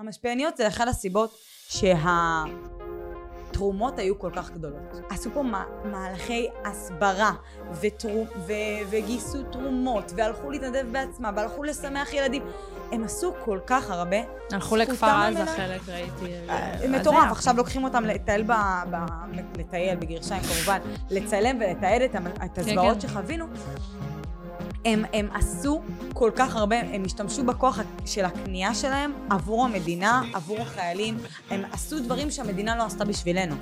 המשפיעניות זה אחת הסיבות שה... התרומות היו כל כך גדולות. עשו פה מהלכי הסברה וטרו, ו, וגייסו תרומות והלכו להתנדב בעצמם והלכו לשמח ילדים. הם עשו כל כך הרבה. הלכו לכפר עזה חלק ראיתי. אה, מטורף, עכשיו לוקחים אותם לטייל, ב, ב, לטייל בגרשיים כמובן, לצלם ולתעד את, את כן, הזוועות כן, שחווינו. הם, הם עשו כל כך הרבה, הם השתמשו בכוח של הקנייה שלהם עבור המדינה, עבור החיילים, הם עשו דברים שהמדינה לא עשתה בשבילנו.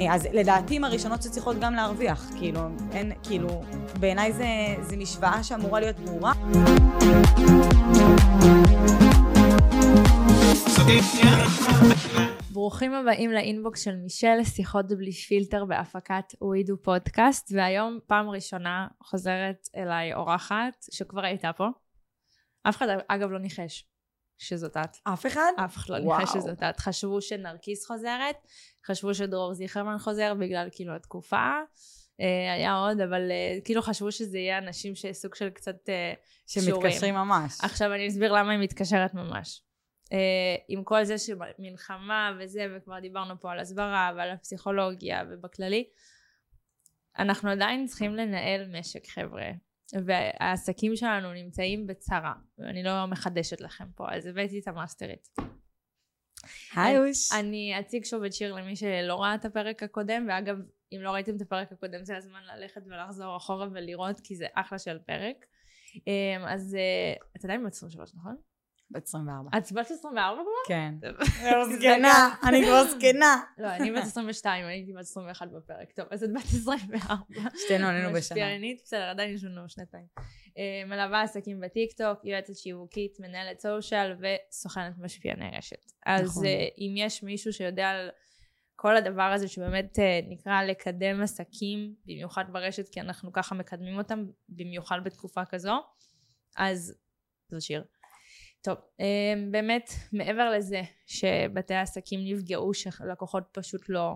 אה, אז לדעתי הם הראשונות שצריכות גם להרוויח, כאילו, אין, כאילו, בעיניי זה, זה משוואה שאמורה להיות ברורה. ברוכים הבאים לאינבוקס של מישל, שיחות בלי פילטר בהפקת ווידו פודקאסט, והיום פעם ראשונה חוזרת אליי אורחת שכבר הייתה פה. אף אחד אגב לא ניחש שזאת את. אף אחד? אף אחד לא ניחש שזאת את. חשבו שנרקיס חוזרת, חשבו שדרור זיכרמן חוזר בגלל כאילו התקופה. אה, היה עוד, אבל אה, כאילו חשבו שזה יהיה אנשים שסוג של קצת אה, שמתקשרים ממש. עכשיו אני אסביר למה היא מתקשרת ממש. Uh, עם כל זה שמלחמה וזה, וכבר דיברנו פה על הסברה ועל הפסיכולוגיה ובכללי, אנחנו עדיין צריכים לנהל משק חבר'ה, והעסקים שלנו נמצאים בצרה, ואני לא מחדשת לכם פה, אז הבאתי את המאסטרית. היי אוש. אני אציג שוב את שיר למי שלא ראה את הפרק הקודם, ואגב, אם לא ראיתם את הפרק הקודם זה הזמן ללכת ולחזור אחורה ולראות, כי זה אחלה של פרק. Um, אז uh, את עדיין בת 23, נכון? בת 24. את בת 24 כבר? כן. זקנה, אני כבר זקנה. לא, אני בת 22, הייתי בת 21 בפרק. טוב, אז את בת 24. שתינו עלינו בשנה. משפיענית, בסדר, עדיין יש לנו שנתיים. אה, מלווה עסקים בטיקטוק, יועצת שיווקית, מנהלת סושיאל וסוכנת משפיעני רשת. אז נכון. אה, אם יש מישהו שיודע על כל הדבר הזה שבאמת אה, נקרא לקדם עסקים, במיוחד ברשת, כי אנחנו ככה מקדמים אותם, במיוחד בתקופה כזו, אז זו שיר. טוב, אמ, באמת מעבר לזה שבתי העסקים נפגעו שלקוחות פשוט לא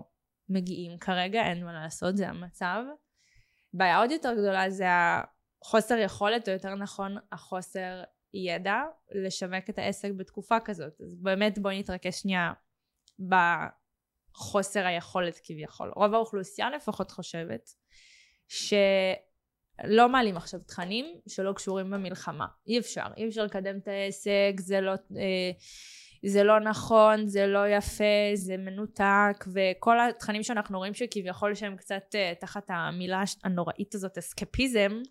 מגיעים כרגע, אין מה לעשות, זה המצב. בעיה עוד יותר גדולה זה החוסר יכולת, או יותר נכון החוסר ידע לשווק את העסק בתקופה כזאת. אז באמת בואי נתרכז שנייה בחוסר היכולת כביכול. רוב האוכלוסייה לפחות חושבת ש... לא מעלים עכשיו תכנים שלא קשורים במלחמה. אי אפשר. אי אפשר לקדם את העסק, זה לא, אה, זה לא נכון, זה לא יפה, זה מנותק, וכל התכנים שאנחנו רואים שכביכול שהם קצת אה, תחת המילה הנוראית הזאת, אסקפיזם,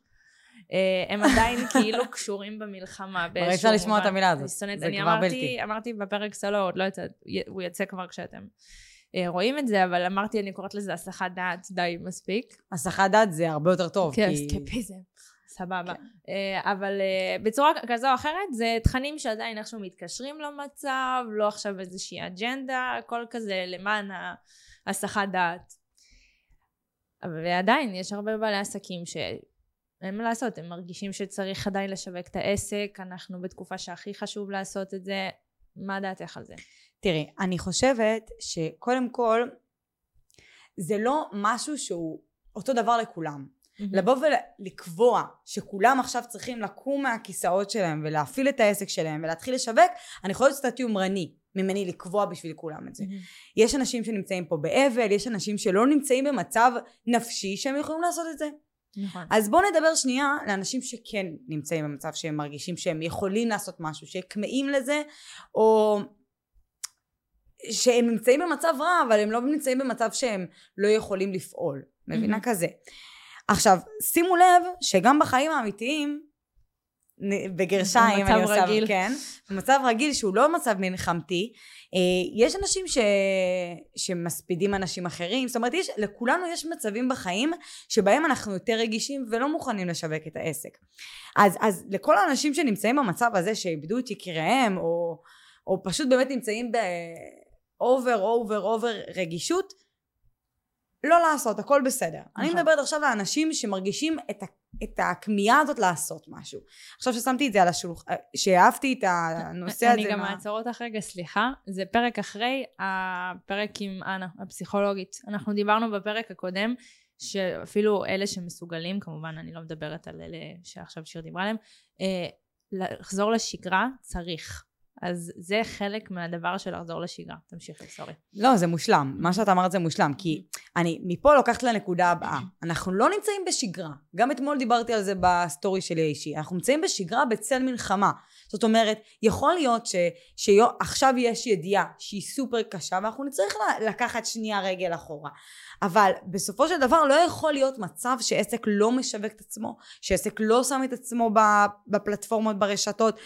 אה, הם עדיין כאילו קשורים במלחמה באיזשהו אפשר לשמוע את המילה הזאת, זה כבר בלתי. אמרתי בפרק סלו, עוד לא יצא, הוא יצא כבר כשאתם רואים את זה, אבל אמרתי, אני קוראת לזה הסחת דעת די מספיק. הסחת דעת זה הרבה יותר טוב, כן, כי... סקפיזם. סבבה. כן. אה, אבל אה, בצורה כזו או אחרת, זה תכנים שעדיין איכשהו מתקשרים למצב, לא עכשיו איזושהי אג'נדה, הכל כזה למען הסחת דעת. ועדיין, יש הרבה בעלי עסקים ש... אין מה לעשות, הם מרגישים שצריך עדיין לשווק את העסק, אנחנו בתקופה שהכי חשוב לעשות את זה, מה דעתך על זה? תראי, אני חושבת שקודם כל זה לא משהו שהוא אותו דבר לכולם. Mm-hmm. לבוא ולקבוע שכולם עכשיו צריכים לקום מהכיסאות שלהם ולהפעיל את העסק שלהם ולהתחיל לשווק, אני חושבת קצת יומרני ממני לקבוע בשביל כולם את זה. Mm-hmm. יש אנשים שנמצאים פה באבל, יש אנשים שלא נמצאים במצב נפשי שהם יכולים לעשות את זה. נכון. אז בואו נדבר שנייה לאנשים שכן נמצאים במצב שהם מרגישים שהם יכולים לעשות משהו, שכמהים לזה, או שהם נמצאים במצב רע, אבל הם לא נמצאים במצב שהם לא יכולים לפעול. מבינה mm-hmm. כזה. עכשיו, שימו לב שגם בחיים האמיתיים, בגרשיים, אני עושה. כן, במצב רגיל שהוא לא מצב מלחמתי, יש אנשים ש... שמספידים אנשים אחרים, זאת אומרת, יש, לכולנו יש מצבים בחיים שבהם אנחנו יותר רגישים ולא מוכנים לשווק את העסק. אז, אז לכל האנשים שנמצאים במצב הזה, שאיבדו את יקיריהם, או, או פשוט באמת נמצאים ב... over over רגישות לא לעשות הכל בסדר נכון. אני מדברת עכשיו על אנשים שמרגישים את, ה, את הכמיהה הזאת לעשות משהו. עכשיו ששמתי את זה על השולחן שאהבתי את הנושא הזה אני גם אעצור אותך רגע סליחה. זה פרק אחרי הפרק עם אנה הפסיכולוגית. אנחנו דיברנו בפרק הקודם שאפילו אלה שמסוגלים כמובן אני לא מדברת על אלה שעכשיו שיר דיברה עליהם אה, לחזור לשגרה צריך אז זה חלק מהדבר של לחזור לשגרה. תמשיכי, sorry. לא, זה מושלם. מה שאת אמרת זה מושלם, כי אני מפה לוקחת לנקודה הבאה. אנחנו לא נמצאים בשגרה. גם אתמול דיברתי על זה ב-story שלי האישי. אנחנו נמצאים בשגרה בצל מלחמה. זאת אומרת, יכול להיות ש, שעכשיו יש ידיעה שהיא סופר קשה, ואנחנו נצטרך לקחת שנייה רגל אחורה. אבל בסופו של דבר לא יכול להיות מצב שעסק לא משווק את עצמו, שעסק לא שם את עצמו בפלטפורמות, ברשתות.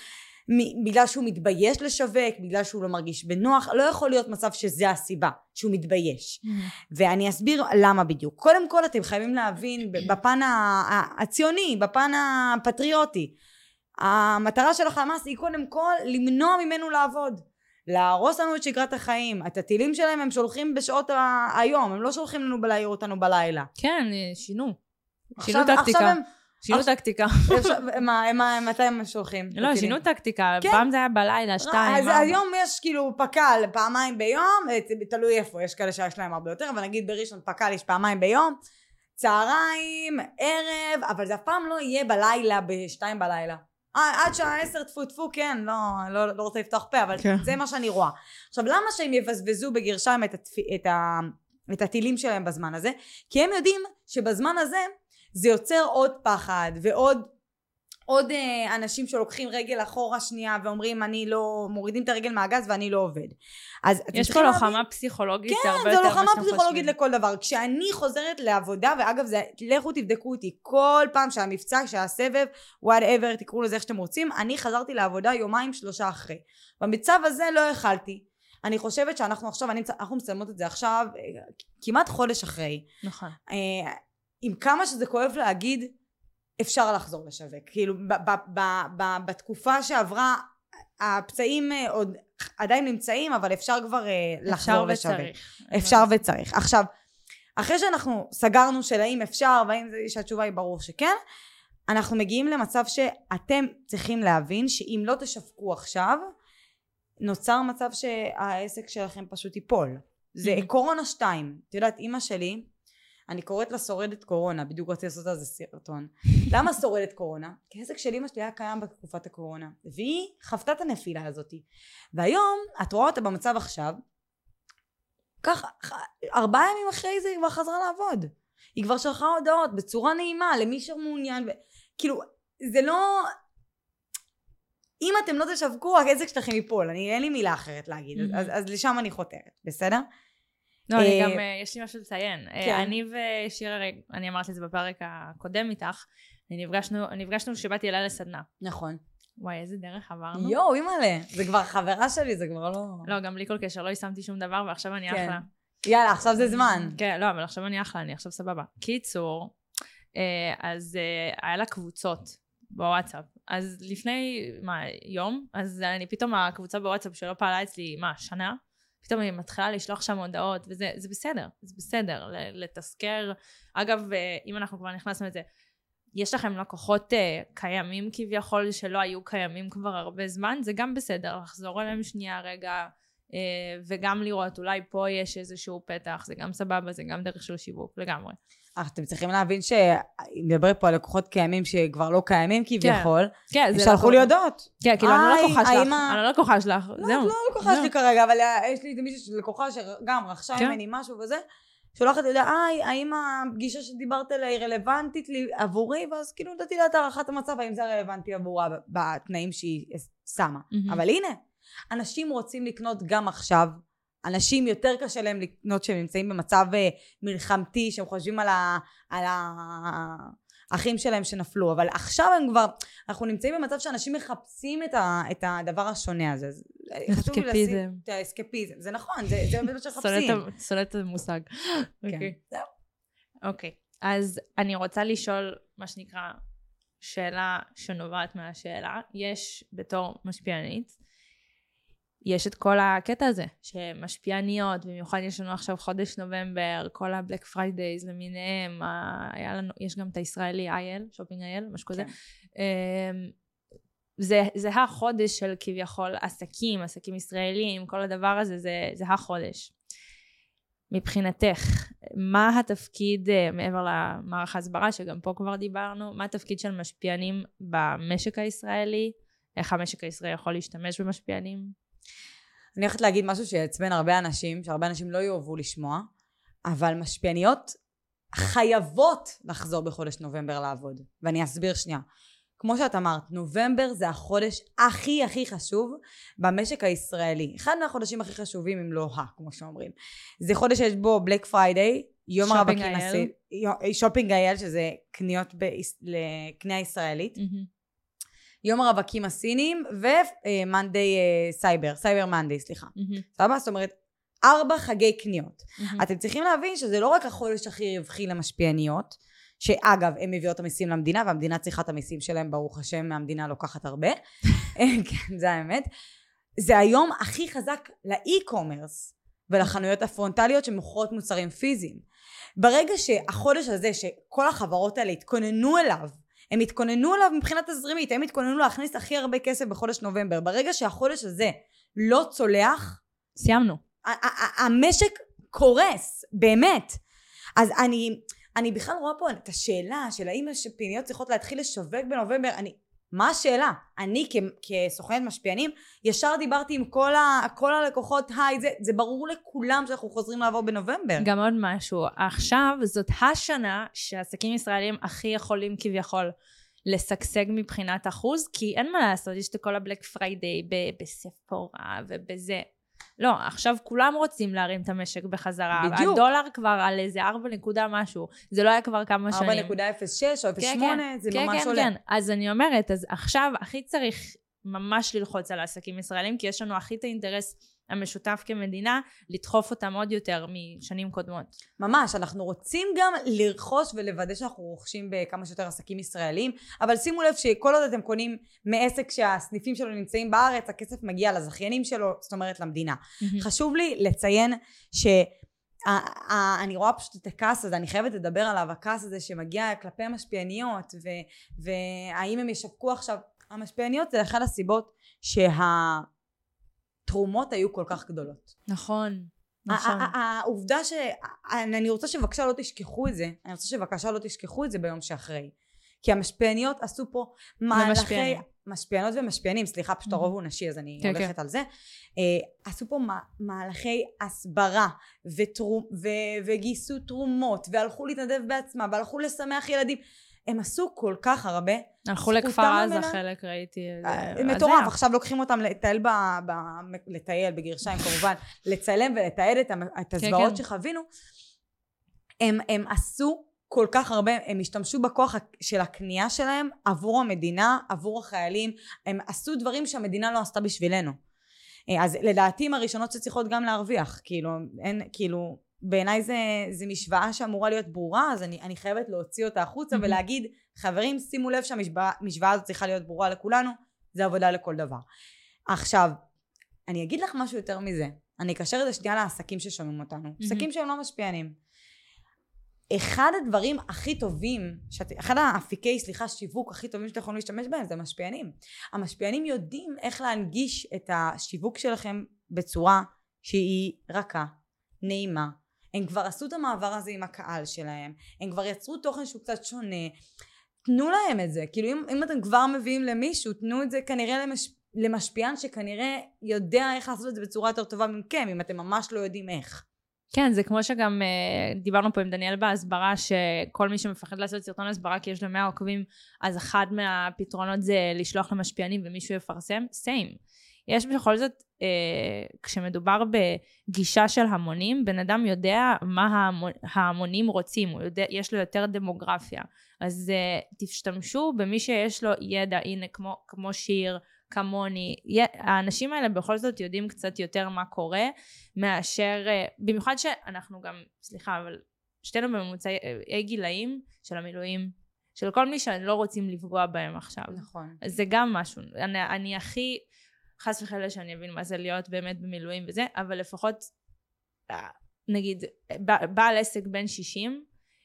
בגלל שהוא מתבייש לשווק, בגלל שהוא לא מרגיש בנוח, לא יכול להיות מצב שזה הסיבה, שהוא מתבייש. Mm-hmm. ואני אסביר למה בדיוק. קודם כל אתם חייבים להבין בפן הציוני, בפן הפטריוטי. המטרה של החמאס היא קודם כל למנוע ממנו לעבוד. להרוס לנו את שגרת החיים. את הטילים שלהם הם שולחים בשעות היום, הם לא שולחים לנו להעיר אותנו בלילה. כן, שינו. שינו טקטיקה. שינו טקטיקה. מה, מתי הם שולחים? לא, שינו טקטיקה. פעם זה היה בלילה, לא, שתיים. אז היום יש כאילו פק"ל פעמיים ביום, אה, תלוי איפה, יש כאלה שיש להם הרבה יותר, אבל נגיד בראשון פק"ל יש פעמיים ביום, צהריים, ערב, אבל זה אף פעם לא יהיה בלילה, בשתיים בלילה. עד שעה עשר טפו טפו כן, לא, לא, לא רוצה לפתוח פה, אבל כן. זה מה שאני רואה. עכשיו למה שהם יבזבזו בגרשיים את, התפ... את, ה... את הטילים שלהם בזמן הזה? כי הם יודעים שבזמן הזה זה יוצר עוד פחד ועוד עוד אה, אנשים שלוקחים רגל אחורה שנייה ואומרים אני לא, מורידים את הרגל מהגז ואני לא עובד. אז יש פה לוחמה להבין... פסיכולוגית כן, הרבה יותר. כן, זו לוחמה פסיכולוגית לכל דבר. כשאני חוזרת לעבודה, ואגב זה, לכו תבדקו אותי, כל פעם שהמבצע, שהסבב, whatever, תקראו לזה איך שאתם רוצים, אני חזרתי לעבודה יומיים שלושה אחרי. במצב הזה לא יכלתי. אני חושבת שאנחנו עכשיו, אני, אנחנו מצלמות את זה עכשיו אה, כמעט חודש אחרי. נכון. עם כמה שזה כואב להגיד, אפשר לחזור לשווק. כאילו, ב- ב- ב- בתקופה שעברה, הפצעים אה, עוד עדיין נמצאים, אבל אפשר כבר אה, לחזור לשווק. אפשר וצריך. אפשר וצריך. עכשיו, אחרי שאנחנו סגרנו של האם אפשר, והאם זה, שהתשובה היא ברור שכן, אנחנו מגיעים למצב שאתם צריכים להבין שאם לא תשווקו עכשיו, נוצר מצב שהעסק שלכם פשוט ייפול. זה קורונה 2. את יודעת, אימא שלי, אני קוראת לה שורדת קורונה, בדיוק רציתי לעשות על זה סרטון. למה שורדת קורונה? כי העסק של אמא שלי היה קיים בתקופת הקורונה, והיא חוותה את הנפילה הזאת. והיום, את רואה אותה במצב עכשיו, ככה, ארבעה ימים אחרי זה היא כבר חזרה לעבוד. היא כבר שלחה הודעות בצורה נעימה למי שמעוניין, ו... כאילו, זה לא... אם אתם לא תשווקו, העסק שלכם ייפול, אני אין לי מילה אחרת להגיד, mm-hmm. אז, אז לשם אני חותרת, בסדר? לא, אני גם, אה, יש לי משהו לציין. אה, כן. אני ושירה, אני אמרתי את זה בפרק הקודם איתך, נפגשנו, כשבאתי אליי לסדנה. נכון. וואי, איזה דרך עברנו. יואו, אימא'לה, זה כבר חברה שלי, זה כבר לא... לא, גם בלי כל קשר, לא יישמתי שום דבר, ועכשיו אני כן. אחלה. יאללה, עכשיו זה זמן. כן, לא, אבל עכשיו אני אחלה, אני עכשיו סבבה. קיצור, אה, אז היה לה קבוצות בוואטסאפ. אז לפני, מה, יום? אז אני פתאום, הקבוצה בוואטסאפ שלא פעלה אצלי, מה, שנה? פתאום היא מתחילה לשלוח שם הודעות, וזה זה בסדר, זה בסדר, לתזכר. אגב, אה, אם אנחנו כבר נכנסנו לזה, יש לכם לקוחות uh, קיימים כביכול שלא היו קיימים כבר הרבה זמן, זה גם בסדר, לחזור אליהם שנייה רגע, וגם לראות, אולי פה יש איזשהו פתח, זה גם סבבה, זה גם דרך של שיווק, לגמרי. אך אתם צריכים להבין שנדבר פה על לקוחות קיימים שכבר לא קיימים כביכול, כן, כן, שלחו לי הודעות. כן, כאילו, אני לא לקוחה שלך, אני לא לקוחה שלך, זהו. לא, לא לקוחה שלי כרגע, אבל יש לי מישהי לקוחה שגם רכשה כן. ממני משהו וזה, שולחת לי, היי, האם הפגישה שדיברת עליה היא רלוונטית עבורי? ואז כאילו נתתי לה את הערכת המצב, האם זה רלוונטי עבורה בתנאים שהיא שמה. אבל הנה, אנשים רוצים לקנות גם עכשיו. אנשים יותר קשה להם לקנות שהם נמצאים במצב אה, מלחמתי, שהם חושבים על, ה, על האחים שלהם שנפלו, אבל עכשיו הם כבר, אנחנו נמצאים במצב שאנשים מחפשים את, ה, את הדבר השונה הזה. אסקפיזם. את האסקפיזם, זה נכון, זה, זה מה שמחפשים. שונאת את המושג. כן, אוקיי. אוקיי, אז אני רוצה לשאול, מה שנקרא, שאלה שנובעת מהשאלה. יש בתור משפיענית, יש את כל הקטע הזה, שמשפיעניות, במיוחד יש לנו עכשיו חודש נובמבר, כל ה-Black Fridays למיניהם, היה לנו, יש גם את הישראלי IL, Shopping IL, משהו כזה. כן. אמ, זה, זה החודש של כביכול עסקים, עסקים ישראלים, כל הדבר הזה, זה, זה החודש. מבחינתך, מה התפקיד, אה, מעבר למערך ההסברה, שגם פה כבר דיברנו, מה התפקיד של משפיענים במשק הישראלי, איך המשק הישראלי יכול להשתמש במשפיענים? אני הולכת להגיד משהו שיעצבן הרבה אנשים, שהרבה אנשים לא יאהבו לשמוע, אבל משפיעניות חייבות לחזור בחודש נובמבר לעבוד. ואני אסביר שנייה. כמו שאת אמרת, נובמבר זה החודש הכי הכי חשוב במשק הישראלי. אחד מהחודשים הכי חשובים, אם לא ה, כמו שאומרים. זה חודש שיש בו Black Friday, יום הרווקים הסיני, Shopping IL, שזה קניות לקנייה ישראלית. Mm-hmm. יום הרווקים הסינים ו-Monday Cyber, Cyber Monday, סליחה. סבבה? זאת אומרת, ארבע חגי קניות. Mm-hmm. אתם צריכים להבין שזה לא רק החודש הכי רווחי למשפיעניות, שאגב, הם מביאות את המיסים למדינה, והמדינה צריכה את המיסים שלהם, ברוך השם, מהמדינה לוקחת הרבה. כן, זה האמת. זה היום הכי חזק לאי-קומרס ולחנויות הפרונטליות שמוכרות מוצרים פיזיים. ברגע שהחודש הזה, שכל החברות האלה התכוננו אליו, הם התכוננו אליו מבחינה תזרימית, הם התכוננו להכניס הכי הרבה כסף בחודש נובמבר. ברגע שהחודש הזה לא צולח... סיימנו. המשק קורס, באמת. אז אני, אני בכלל רואה פה את השאלה של האם השפיניות צריכות להתחיל לשווק בנובמבר, אני, מה השאלה? אני כסוכנת משפיענים ישר דיברתי עם כל, ה, כל הלקוחות היי זה, זה ברור לכולם שאנחנו חוזרים לעבוד בנובמבר. גם עוד משהו, עכשיו זאת השנה שעסקים ישראלים הכי יכולים כביכול לשגשג מבחינת אחוז כי אין מה לעשות יש את כל ה-Black Friday בספורה ובזה לא, עכשיו כולם רוצים להרים את המשק בחזרה. בדיוק. הדולר כבר על איזה 4 נקודה משהו. זה לא היה כבר כמה 4. שנים. 4.06 או 0.8, כן, כן, זה כן, ממש כן, עולה. כן, כן, אז אני אומרת, אז עכשיו הכי צריך ממש ללחוץ על העסקים ישראלים, כי יש לנו הכי את האינטרס המשותף כמדינה, לדחוף אותם עוד יותר משנים קודמות. ממש, אנחנו רוצים גם לרכוש ולוודא שאנחנו רוכשים בכמה שיותר עסקים ישראלים, אבל שימו לב שכל עוד אתם קונים מעסק שהסניפים שלו נמצאים בארץ, הכסף מגיע לזכיינים שלו, זאת אומרת למדינה. חשוב לי לציין ש... אני רואה פשוט את הכעס הזה, אני חייבת לדבר עליו, הכעס הזה שמגיע כלפי המשפיעניות, והאם הם ישווקו עכשיו, המשפיעניות זה אחת הסיבות שה... התרומות היו כל כך גדולות. נכון. נכון. העובדה ש... אני רוצה שבבקשה לא תשכחו את זה, אני רוצה שבבקשה לא תשכחו את זה ביום שאחרי. כי המשפיעניות עשו פה מהלכי... משפיענות ומשפיענים, סליחה, פשוט הרוב הוא נשי אז אני כן, הולכת כן. על זה. אה, עשו פה מהלכי הסברה וגייסו תרומות והלכו להתנדב בעצמם והלכו לשמח ילדים. הם עשו כל כך הרבה. הלכו לכפר עזה חלק, ראיתי. אה, מטורף, עכשיו לוקחים אותם לטייל, ב, ב, לטייל בגרשיים כמובן, לצלם ולתעד את, את כן, הזוועות כן, שחווינו. הם, הם עשו כל כך הרבה, הם השתמשו בכוח של הקנייה שלהם עבור המדינה, עבור החיילים, הם עשו דברים שהמדינה לא עשתה בשבילנו. אה, אז לדעתי הם הראשונות שצריכות גם להרוויח, כאילו, אין, כאילו, בעיניי זה, זה משוואה שאמורה להיות ברורה, אז אני, אני חייבת להוציא אותה החוצה mm-hmm. ולהגיד, חברים, שימו לב שהמשוואה הזאת צריכה להיות ברורה לכולנו, זה עבודה לכל דבר. עכשיו, אני אגיד לך משהו יותר מזה, אני אקשר את זה שנייה לעסקים ששומעים אותנו, mm-hmm. עסקים שהם לא משפיענים. אחד הדברים הכי טובים, שאת, אחד האפיקי, סליחה, שיווק הכי טובים שאתם יכולים להשתמש בהם זה המשפיענים. המשפיענים יודעים איך להנגיש את השיווק שלכם בצורה שהיא רכה, נעימה, הם כבר עשו את המעבר הזה עם הקהל שלהם, הם כבר יצרו תוכן שהוא קצת שונה, תנו להם את זה, כאילו אם, אם אתם כבר מביאים למישהו, תנו את זה כנראה למש, למשפיען שכנראה יודע איך לעשות את זה בצורה יותר טובה מכם, אם אתם ממש לא יודעים איך. כן, זה כמו שגם uh, דיברנו פה עם דניאל בהסברה, שכל מי שמפחד לעשות סרטון הסברה כי יש לו 100 עוקבים, אז אחד מהפתרונות זה לשלוח למשפיענים ומישהו יפרסם, סיים. יש בכל זאת, אה, כשמדובר בגישה של המונים, בן אדם יודע מה ההמונים רוצים, הוא יודע, יש לו יותר דמוגרפיה. אז אה, תשתמשו במי שיש לו ידע, הנה כמו, כמו שיר, כמוני, האנשים האלה בכל זאת יודעים קצת יותר מה קורה, מאשר, אה, במיוחד שאנחנו גם, סליחה, אבל שתינו בממוצעי אה, גילאים של המילואים, של כל מי שלא רוצים לפגוע בהם עכשיו. נכון. זה גם משהו. אני, אני הכי... חס וחלילה שאני אבין מה זה להיות באמת במילואים וזה, אבל לפחות, אה, נגיד, בעל עסק בן 60,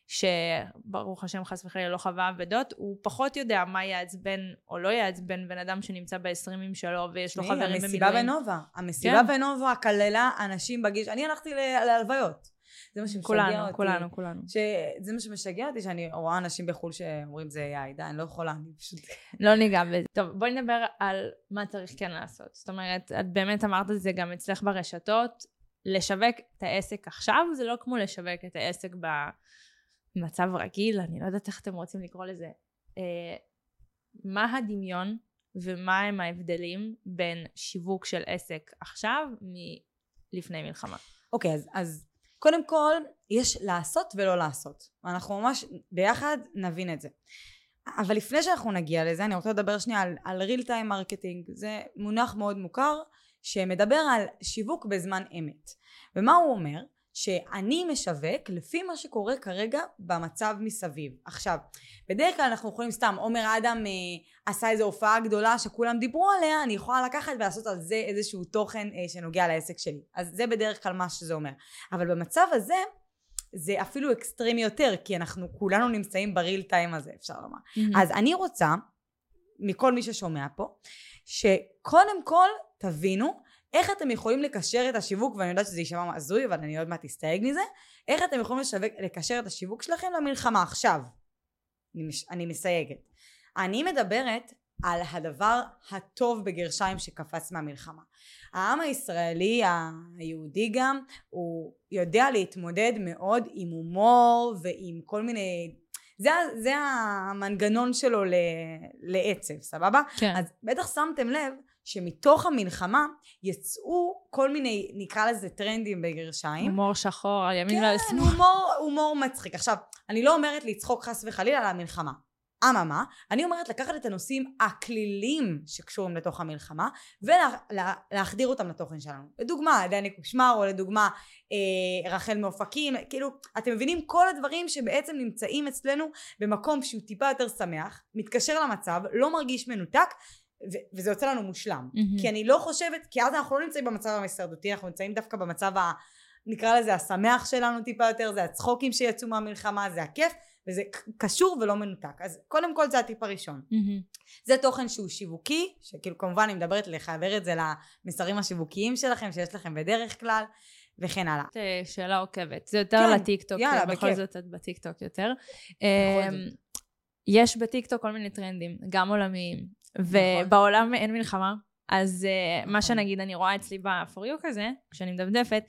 שברוך השם חס וחלילה לא חווה אבדות, הוא פחות יודע מה יעצבן או לא יעצבן בן אדם שנמצא בעשרימים שלו ויש לו חברים במילואים. המסיבה בנובה, המסיבה כן. בנובה כללה אנשים בגיש, אני הלכתי להלוויות. זה מה שמשגע כולנו, אותי. כולנו, כולנו. שזה מה שמשגע אותי, שאני רואה אנשים בחו"ל שאומרים זה AI, די, אני לא יכולה, אני פשוט... לא ניגע בזה. טוב, בואי נדבר על מה צריך כן לעשות. זאת אומרת, את באמת אמרת את זה גם אצלך ברשתות, לשווק את העסק עכשיו זה לא כמו לשווק את העסק במצב רגיל, אני לא יודעת איך אתם רוצים לקרוא לזה. אה, מה הדמיון ומה הם ההבדלים בין שיווק של עסק עכשיו מלפני מלחמה? אוקיי, אז, אז קודם כל, יש לעשות ולא לעשות. אנחנו ממש ביחד נבין את זה. אבל לפני שאנחנו נגיע לזה, אני רוצה לדבר שנייה על, על real time marketing. זה מונח מאוד מוכר, שמדבר על שיווק בזמן אמת. ומה הוא אומר? שאני משווק לפי מה שקורה כרגע במצב מסביב. עכשיו, בדרך כלל אנחנו יכולים סתם, עומר אדם אה, עשה איזו הופעה גדולה שכולם דיברו עליה, אני יכולה לקחת ולעשות על זה איזשהו תוכן אה, שנוגע לעסק שלי. אז זה בדרך כלל מה שזה אומר. אבל במצב הזה, זה אפילו extreme-י יותר, כי אנחנו כולנו נמצאים ב-real time הזה, אפשר לומר. Mm-hmm. אז אני רוצה, מכל מי ששומע פה, שקודם כל תבינו איך אתם יכולים לקשר את השיווק, ואני יודעת שזה יישמע הזוי, אבל אני עוד מעט אסתייג מזה, איך אתם יכולים לשווק, לקשר את השיווק שלכם למלחמה עכשיו. אני, מש, אני מסייגת. אני מדברת על הדבר הטוב בגרשיים שקפץ מהמלחמה. העם הישראלי, היהודי גם, הוא יודע להתמודד מאוד עם הומור ועם כל מיני... זה, זה המנגנון שלו ל, לעצב, סבבה? כן. אז בטח שמתם לב שמתוך המלחמה יצאו כל מיני, נקרא לזה טרנדים בגרשיים. הומור שחור, על ימין כן, ועל שמאל. הומור, הומור מצחיק. עכשיו, אני לא אומרת לצחוק חס וחלילה על המלחמה. אממה, אני אומרת לקחת את הנושאים הכלילים שקשורים לתוך המלחמה ולהחדיר אותם לתוכן שלנו. לדוגמה, דני קושמר או לדוגמה אה, רחל מאופקים, כאילו, אתם מבינים כל הדברים שבעצם נמצאים אצלנו במקום שהוא טיפה יותר שמח, מתקשר למצב, לא מרגיש מנותק ו- וזה יוצא לנו מושלם. מהמם. כי אני לא חושבת, כי אז אנחנו לא נמצאים במצב המסרדותי, אנחנו נמצאים דווקא במצב ה... נקרא לזה השמח שלנו טיפה יותר, זה הצחוקים שיצאו מהמלחמה, זה הכיף, וזה קשור ולא מנותק. אז קודם כל זה הטיפ הראשון. מהמם. זה תוכן שהוא שיווקי, שכאילו כמובן אני מדברת לחבר את זה למסרים השיווקיים שלכם, שיש לכם בדרך כלל, וכן הלאה. אה, שאלה עוקבת. זה יותר כן, לטיקטוק, יאללה, בכל בכיף. זאת את בטיקטוק יותר. זאת. יש בטיקטוק כל מיני טרנדים, גם עולמיים. ובעולם אין מלחמה, אז אה, מה נכון. שנגיד אני רואה אצלי ב-for you כזה, כשאני מדפדפת,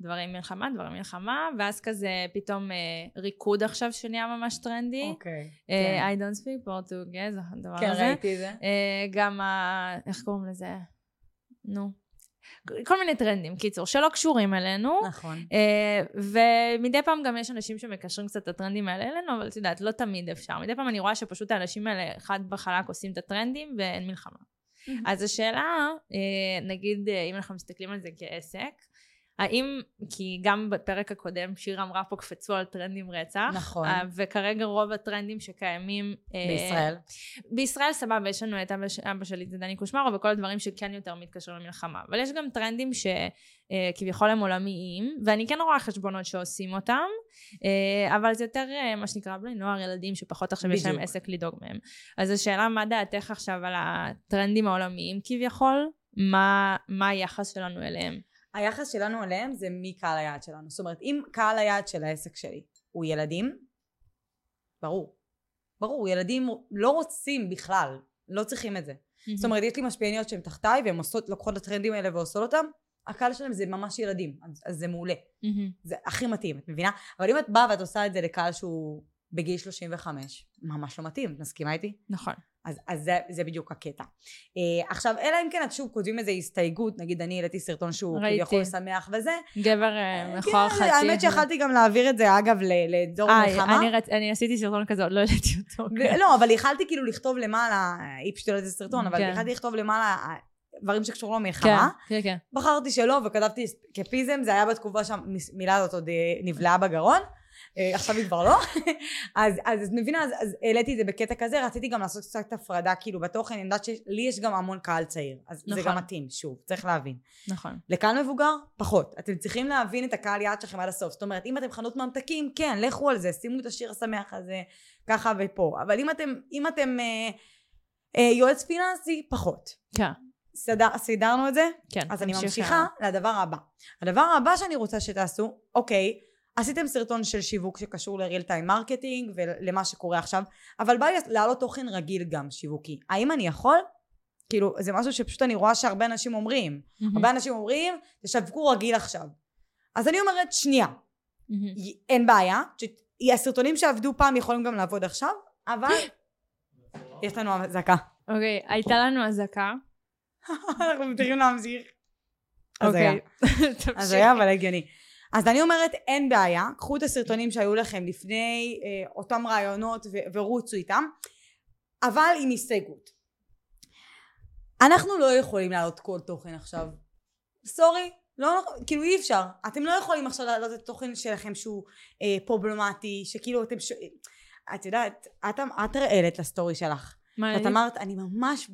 דברים מלחמה, דברים מלחמה, ואז כזה פתאום אה, ריקוד עכשיו שנהיה ממש טרנדי. אוקיי. אה, I don't speak Portuguese, הדבר כן, הזה. ראיתי את זה. אה, גם ה... איך קוראים לזה? נו. כל מיני טרנדים, קיצור, שלא קשורים אלינו. נכון. אה, ומדי פעם גם יש אנשים שמקשרים קצת את הטרנדים האלה אלינו, אבל את יודעת, לא תמיד אפשר. מדי פעם אני רואה שפשוט האנשים האלה, אחד בחלק עושים את הטרנדים ואין מלחמה. אז השאלה, אה, נגיד, אה, אם אנחנו מסתכלים על זה כעסק, האם, כי גם בפרק הקודם שירה אמרה פה קפצו על טרנדים רצח, נכון. אה, וכרגע רוב הטרנדים שקיימים אה, בישראל. בישראל סבבה, יש לנו את אבא, שלי, זה דני קושמרו, וכל הדברים שכן יותר מתקשרים למלחמה. אבל יש גם טרנדים שכביכול הם עולמיים, ואני כן רואה חשבונות שעושים אותם, אה, אבל זה יותר אה, מה שנקרא בני נוער, ילדים שפחות עכשיו יש להם בדיוק. עסק לדאוג מהם. אז השאלה, מה דעתך עכשיו על הטרנדים העולמיים כביכול? מה, מה היחס שלנו אליהם? היחס שלנו אליהם זה מי קהל היעד שלנו. זאת אומרת, אם קהל היעד של העסק שלי הוא ילדים, ברור. ברור, ילדים לא רוצים בכלל, לא צריכים את זה. זאת אומרת, יש לי משפיעניות שהן תחתיי והן עושות, לוקחות את הטרנדים האלה ועושות אותם, הקהל שלהם זה ממש ילדים, אז, אז זה מעולה. מהמם. זה הכי מתאים, את מבינה? אבל אם את באה ואת עושה את זה לקהל שהוא בגיל 35, ממש לא מתאים, את מסכימה איתי? נכון. אז, אז זה, זה בדיוק הקטע. אה, עכשיו, אלא אם כן את שוב כותבים איזה הסתייגות, נגיד אני העליתי סרטון שהוא ראיתי. כביכול שמח וזה. גבר אה, מכוער כן, חצי. האמת שיכלתי גם להעביר את זה, אגב, ל- לאזור אה, מלחמה. אני, רצ... אני עשיתי סרטון כזה, עוד לא העליתי אותו. ו- לא, אבל יכלתי כאילו לכתוב למעלה, היא פשוט העלית סרטון, אבל כן. יכלתי לכתוב למעלה אה, דברים שקשורים כן, למלחמה. כן, כן. בחרתי שלא וכתבתי סקפיזם, זה היה בתקופה שהמילה הזאת עוד אה, נבלעה בגרון. אה, עכשיו היא כבר לא. אז, אז את מבינה, אז, אז העליתי את זה בקטע כזה, רציתי גם לעשות קצת הפרדה כאילו בתוכן, אני יודעת שלי יש גם המון קהל צעיר, אז זה נכון. גם מתאים, שוב, צריך להבין. נכון. לקהל מבוגר, פחות. אתם צריכים להבין את הקהל יעד שלכם עד הסוף. זאת אומרת, אם אתם חנות ממתקים, כן, לכו על זה, שימו את השיר השמח הזה, ככה ופה. אבל אם אתם, אם אתם אה, אה, יועץ פיננסי, פחות. כן, סדר, סידרנו את זה? כן. אז אני ממשיכה לדבר הבא. הדבר הבא שאני רוצה שתעשו, אוקיי, עשיתם סרטון של שיווק שקשור ל-real time marketing ולמה שקורה עכשיו, אבל בא לי להעלות תוכן רגיל גם שיווקי. האם אני יכול? כאילו, זה משהו שפשוט אני רואה שהרבה אנשים אומרים. מהמם. הרבה אנשים אומרים, תשווקו רגיל עכשיו. אז אני אומרת, שנייה, מהמם. אין בעיה, ש- הסרטונים שעבדו פעם יכולים גם לעבוד עכשיו, אבל יש לנו אזעקה. אוקיי, הייתה לנו אזעקה. אנחנו צריכים להמשיך. אוקיי. תמשיכי. הזיה אבל הגיוני. אז אני אומרת אין בעיה, קחו את הסרטונים שהיו לכם לפני אה, אותם רעיונות ו- ורוצו איתם, אבל עם הסתייגות. אנחנו לא יכולים להעלות כל תוכן עכשיו. סורי, לא, כאילו אי אפשר. אתם לא יכולים עכשיו להעלות את התוכן שלכם שהוא אה, פרובלמטי, שכאילו אתם ש... את יודעת, את, את לסטורי שלך. מה, אני- אמרת, אני ממש,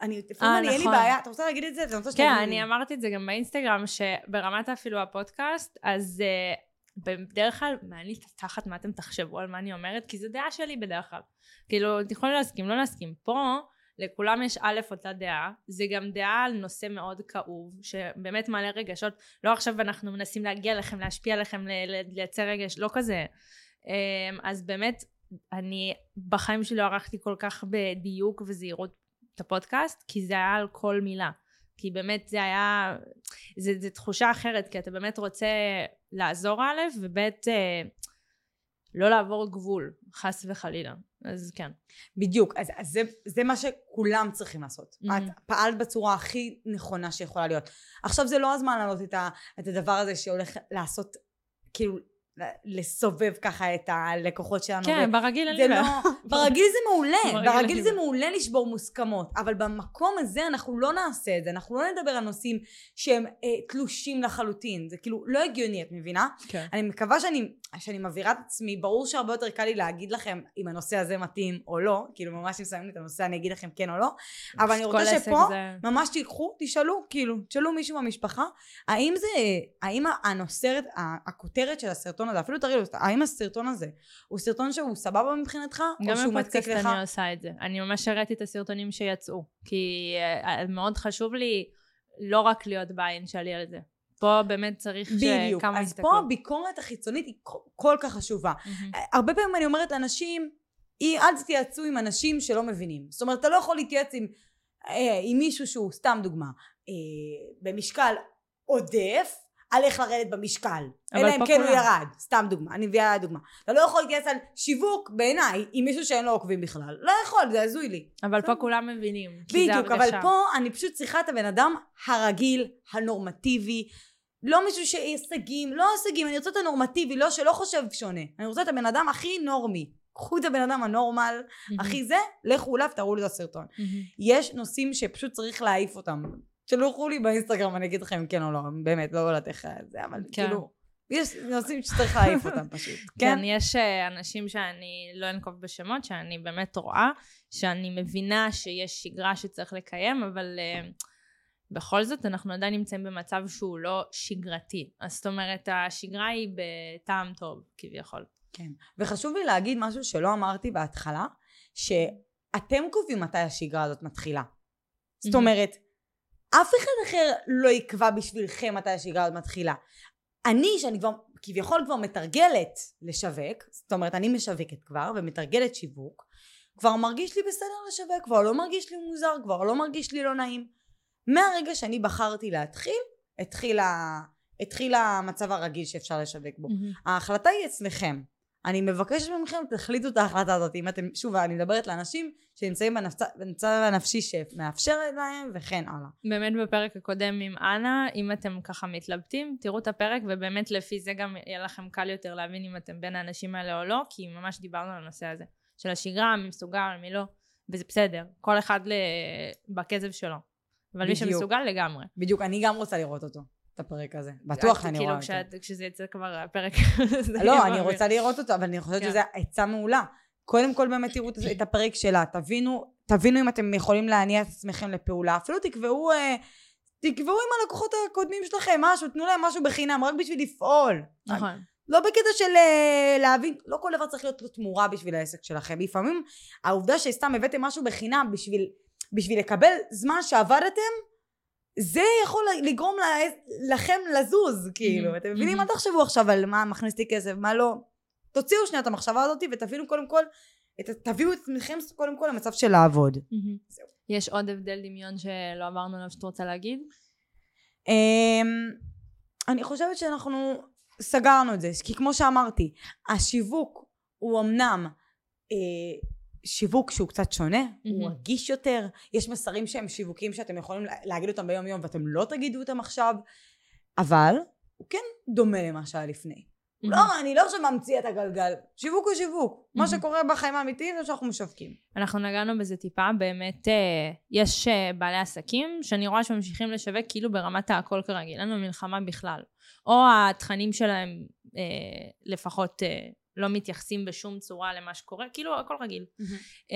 אני, לפעמים אה, אני, אין לי נכון. בעיה, אתה רוצה להגיד את זה? כן. אני אמרתי את זה גם באינסטגרם, שברמת אפילו הפודקאסט, אז uh, בדרך כלל מעניין לי תחת מה אתם תחשבו על מה אני אומרת, כי זו דעה שלי בדרך כלל. כאילו, אתם יכולים להסכים, לא להסכים. פה, לכולם יש א' אותה דעה, זה גם דעה על נושא מאוד כאוב, שבאמת מעלה רגשות. לא עכשיו אנחנו מנסים להגיע לכם, להשפיע עליכם, ל- ל- לייצר רגש, לא כזה. אמ, אז באמת, אני בחיים שלי לא ערכתי כל כך בדיוק וזהירות את הפודקאסט, כי זה היה על כל מילה. כי באמת זה היה, זה, זה תחושה אחרת, כי אתה באמת רוצה לעזור א', וב' אה, לא לעבור גבול, חס וחלילה. אז כן. בדיוק, אז, אז זה, זה מה שכולם צריכים לעשות. Mhm. את פעלת בצורה הכי נכונה שיכולה להיות. עכשיו זה לא הזמן להעלות את, ה, את הדבר הזה שהולך לעשות, כאילו, לסובב ככה את הלקוחות שלנו. כן, ברגיל אין לי לא. ברגיל זה מעולה, ברגיל זה מעולה לשבור מוסכמות, אבל במקום הזה אנחנו לא נעשה את זה, אנחנו לא נדבר על נושאים שהם אה, תלושים לחלוטין, זה כאילו לא הגיוני, את מבינה? כן. אני מקווה שאני, שאני מבהירה את עצמי, ברור שהרבה יותר קל לי להגיד לכם אם הנושא הזה מתאים או לא, כאילו ממש אם שמים לי את הנושא אני אגיד לכם כן או לא, אבל אני רוצה שפה זה- ממש תיקחו, תשאלו, כאילו, תשאלו מישהו במשפחה, האם זה, האם הנוסרת, הכותרת של הסרטון הזה, אפילו תראי לו, האם הסרטון הזה הוא סרטון שהוא סבבה מבחינתך, או גם שהוא מציק בפודקאסט לך? אני עושה את זה. אני ממש הראיתי את הסרטונים שיצאו. כי אה, מאוד חשוב לי לא רק להיות בעין שלי על זה. פה באמת צריך בדיוק, שכמה אז. פה הביקורת החיצונית היא כל- כל כך חשובה. מהמם. הרבה פעמים אני אומרת לאנשים, "אי- אל תתייעצו עם אנשים שלא מבינים. זאת אומרת, אתה לא יכול להתייעץ עם, אה, עם מישהו שהוא, סתם דוגמה, אה, במשקל עודף, על איך לרדת במשקל. אלא אם כן הוא. ירד. סתם דוגמה, אני מביאה דוגמה. אתה לא יכול להתייעץ על שיווק, בעיניי, עם מישהו שאין לו עוקבים בכלל. לא יכול, זה הזוי לי. אבל פה. כולם מבינים. כי זה בדיוק, אבל הרגשה. פה אני פשוט צריכה את הבן אדם הרגיל, הנורמטיבי, לא מישהו שהישגים, לא הישגים, אני רוצה את הנורמטיבי, לא שלא חושב שונה. אני רוצה את הבן אדם הכי נורמי. קחו את הבן אדם הנורמל. הכי זה, לכו אליו, תראו לי את הסרטון. יש נושאים שפשוט צריך להעיף אותם. שלחו לי באינסטגרם, אני אגיד לכם כן או לא, באמת, לא יודעת איך זה, אבל כן. כאילו, יש נושאים שצריך להעיף אותם פשוט. כן, כן? יש אה, אנשים שאני לא אנקוב בשמות, שאני באמת רואה, שאני מבינה שיש שגרה שצריך לקיים, אבל אה, בכל זאת אנחנו עדיין נמצאים במצב שהוא לא שגרתי. אז זאת אומרת, השגרה היא בטעם טוב, כביכול. כן. וחשוב לי להגיד משהו שלא אמרתי בהתחלה, שאתם קובעים מתי השגרה הזאת מתחילה. זאת. אומרת, אף אחד אחר לא יקבע בשבילכם מתי השגרה הזאת מתחילה. אני, שאני כבר כביכול כבר מתרגלת לשווק, זאת אומרת אני משווקת כבר ומתרגלת שיווק, כבר מרגיש לי בסדר לשווק, כבר לא מרגיש לי מוזר, כבר לא מרגיש לי לא נעים. מהרגע שאני בחרתי להתחיל, התחיל, ה... התחיל המצב הרגיל שאפשר לשווק בו. ההחלטה היא אצלכם. אני מבקשת מכם, תחליטו את ההחלטה הזאת. אם אתם, שוב, אני מדברת לאנשים שנמצאים בנפצ... במצב הנפשי שמאפשר להם, וכן הלאה. באמת בפרק הקודם עם אנה, אם אתם ככה מתלבטים, תראו את הפרק ובאמת לפי זה גם יהיה לכם קל יותר להבין אם אתם בין האנשים האלה או לא, כי ממש דיברנו על הנושא הזה. של השגרה, מי מסוגל, מי לא, וזה בסדר. כל אחד ל... בקצב שלו. אבל מי בדיוק. שמסוגל לגמרי. בדיוק, אני גם רוצה לראות אותו, את הפרק הזה. בטוח אני רואה כאילו אותו. כשאת- כשזה יצא כבר הפרק. זה לא, אני. רוצה לראות אותו, אבל אני חושבת כן. שזו עצה מעולה. קודם כל באמת תראו את- הפרק שלה, תבינו, תבינו אם אתם יכולים להניע את עצמכם לפעולה. אפילו תקבעו, אה, תקבעו עם הלקוחות הקודמים שלכם משהו, תנו להם משהו בחינם, רק בשביל לפעול. נכון. לא בקטע של אה, להבין, לא כל דבר צריך להיות תמורה בשביל העסק שלכם. לפעמים העובדה שסתם הבאתם משהו בחינם בשביל, בשביל לקבל זמן שעבדתם, זה יכול לגרום לכם לזוז, כאילו. אתם מבינים? אל תחשבו עכשיו על מה מכניס לי כסף, מה לא. תוציאו שנייה את המחשבה הזאת ותבינו קודם כל, תביאו את עצמכם קודם כל למצב של לעבוד. זהו. יש עוד הבדל דמיון שלא עברנו עליו שאת רוצה להגיד? אמ, אני חושבת שאנחנו סגרנו את זה, כי כמו שאמרתי, השיווק הוא אמנם אה, שיווק שהוא קצת שונה, mm-hmm. הוא רגיש יותר, יש מסרים שהם שיווקים שאתם יכולים להגיד אותם ביום יום ואתם לא תגידו אותם עכשיו, אבל הוא כן דומה למה שהיה לפני. Mm-hmm. לא, אני לא עכשיו ממציא את הגלגל, שיווק הוא שיווק, mm-hmm. מה שקורה בחיים האמיתיים זה שאנחנו משווקים. אנחנו נגענו בזה טיפה, באמת אה, יש אה, בעלי עסקים שאני רואה שממשיכים לשווק כאילו ברמת הכל כרגיל, אין לנו מלחמה בכלל. או התכנים שלהם אה, לפחות לא מתייחסים בשום צורה למה שקורה, כאילו הכל רגיל. Mm-hmm.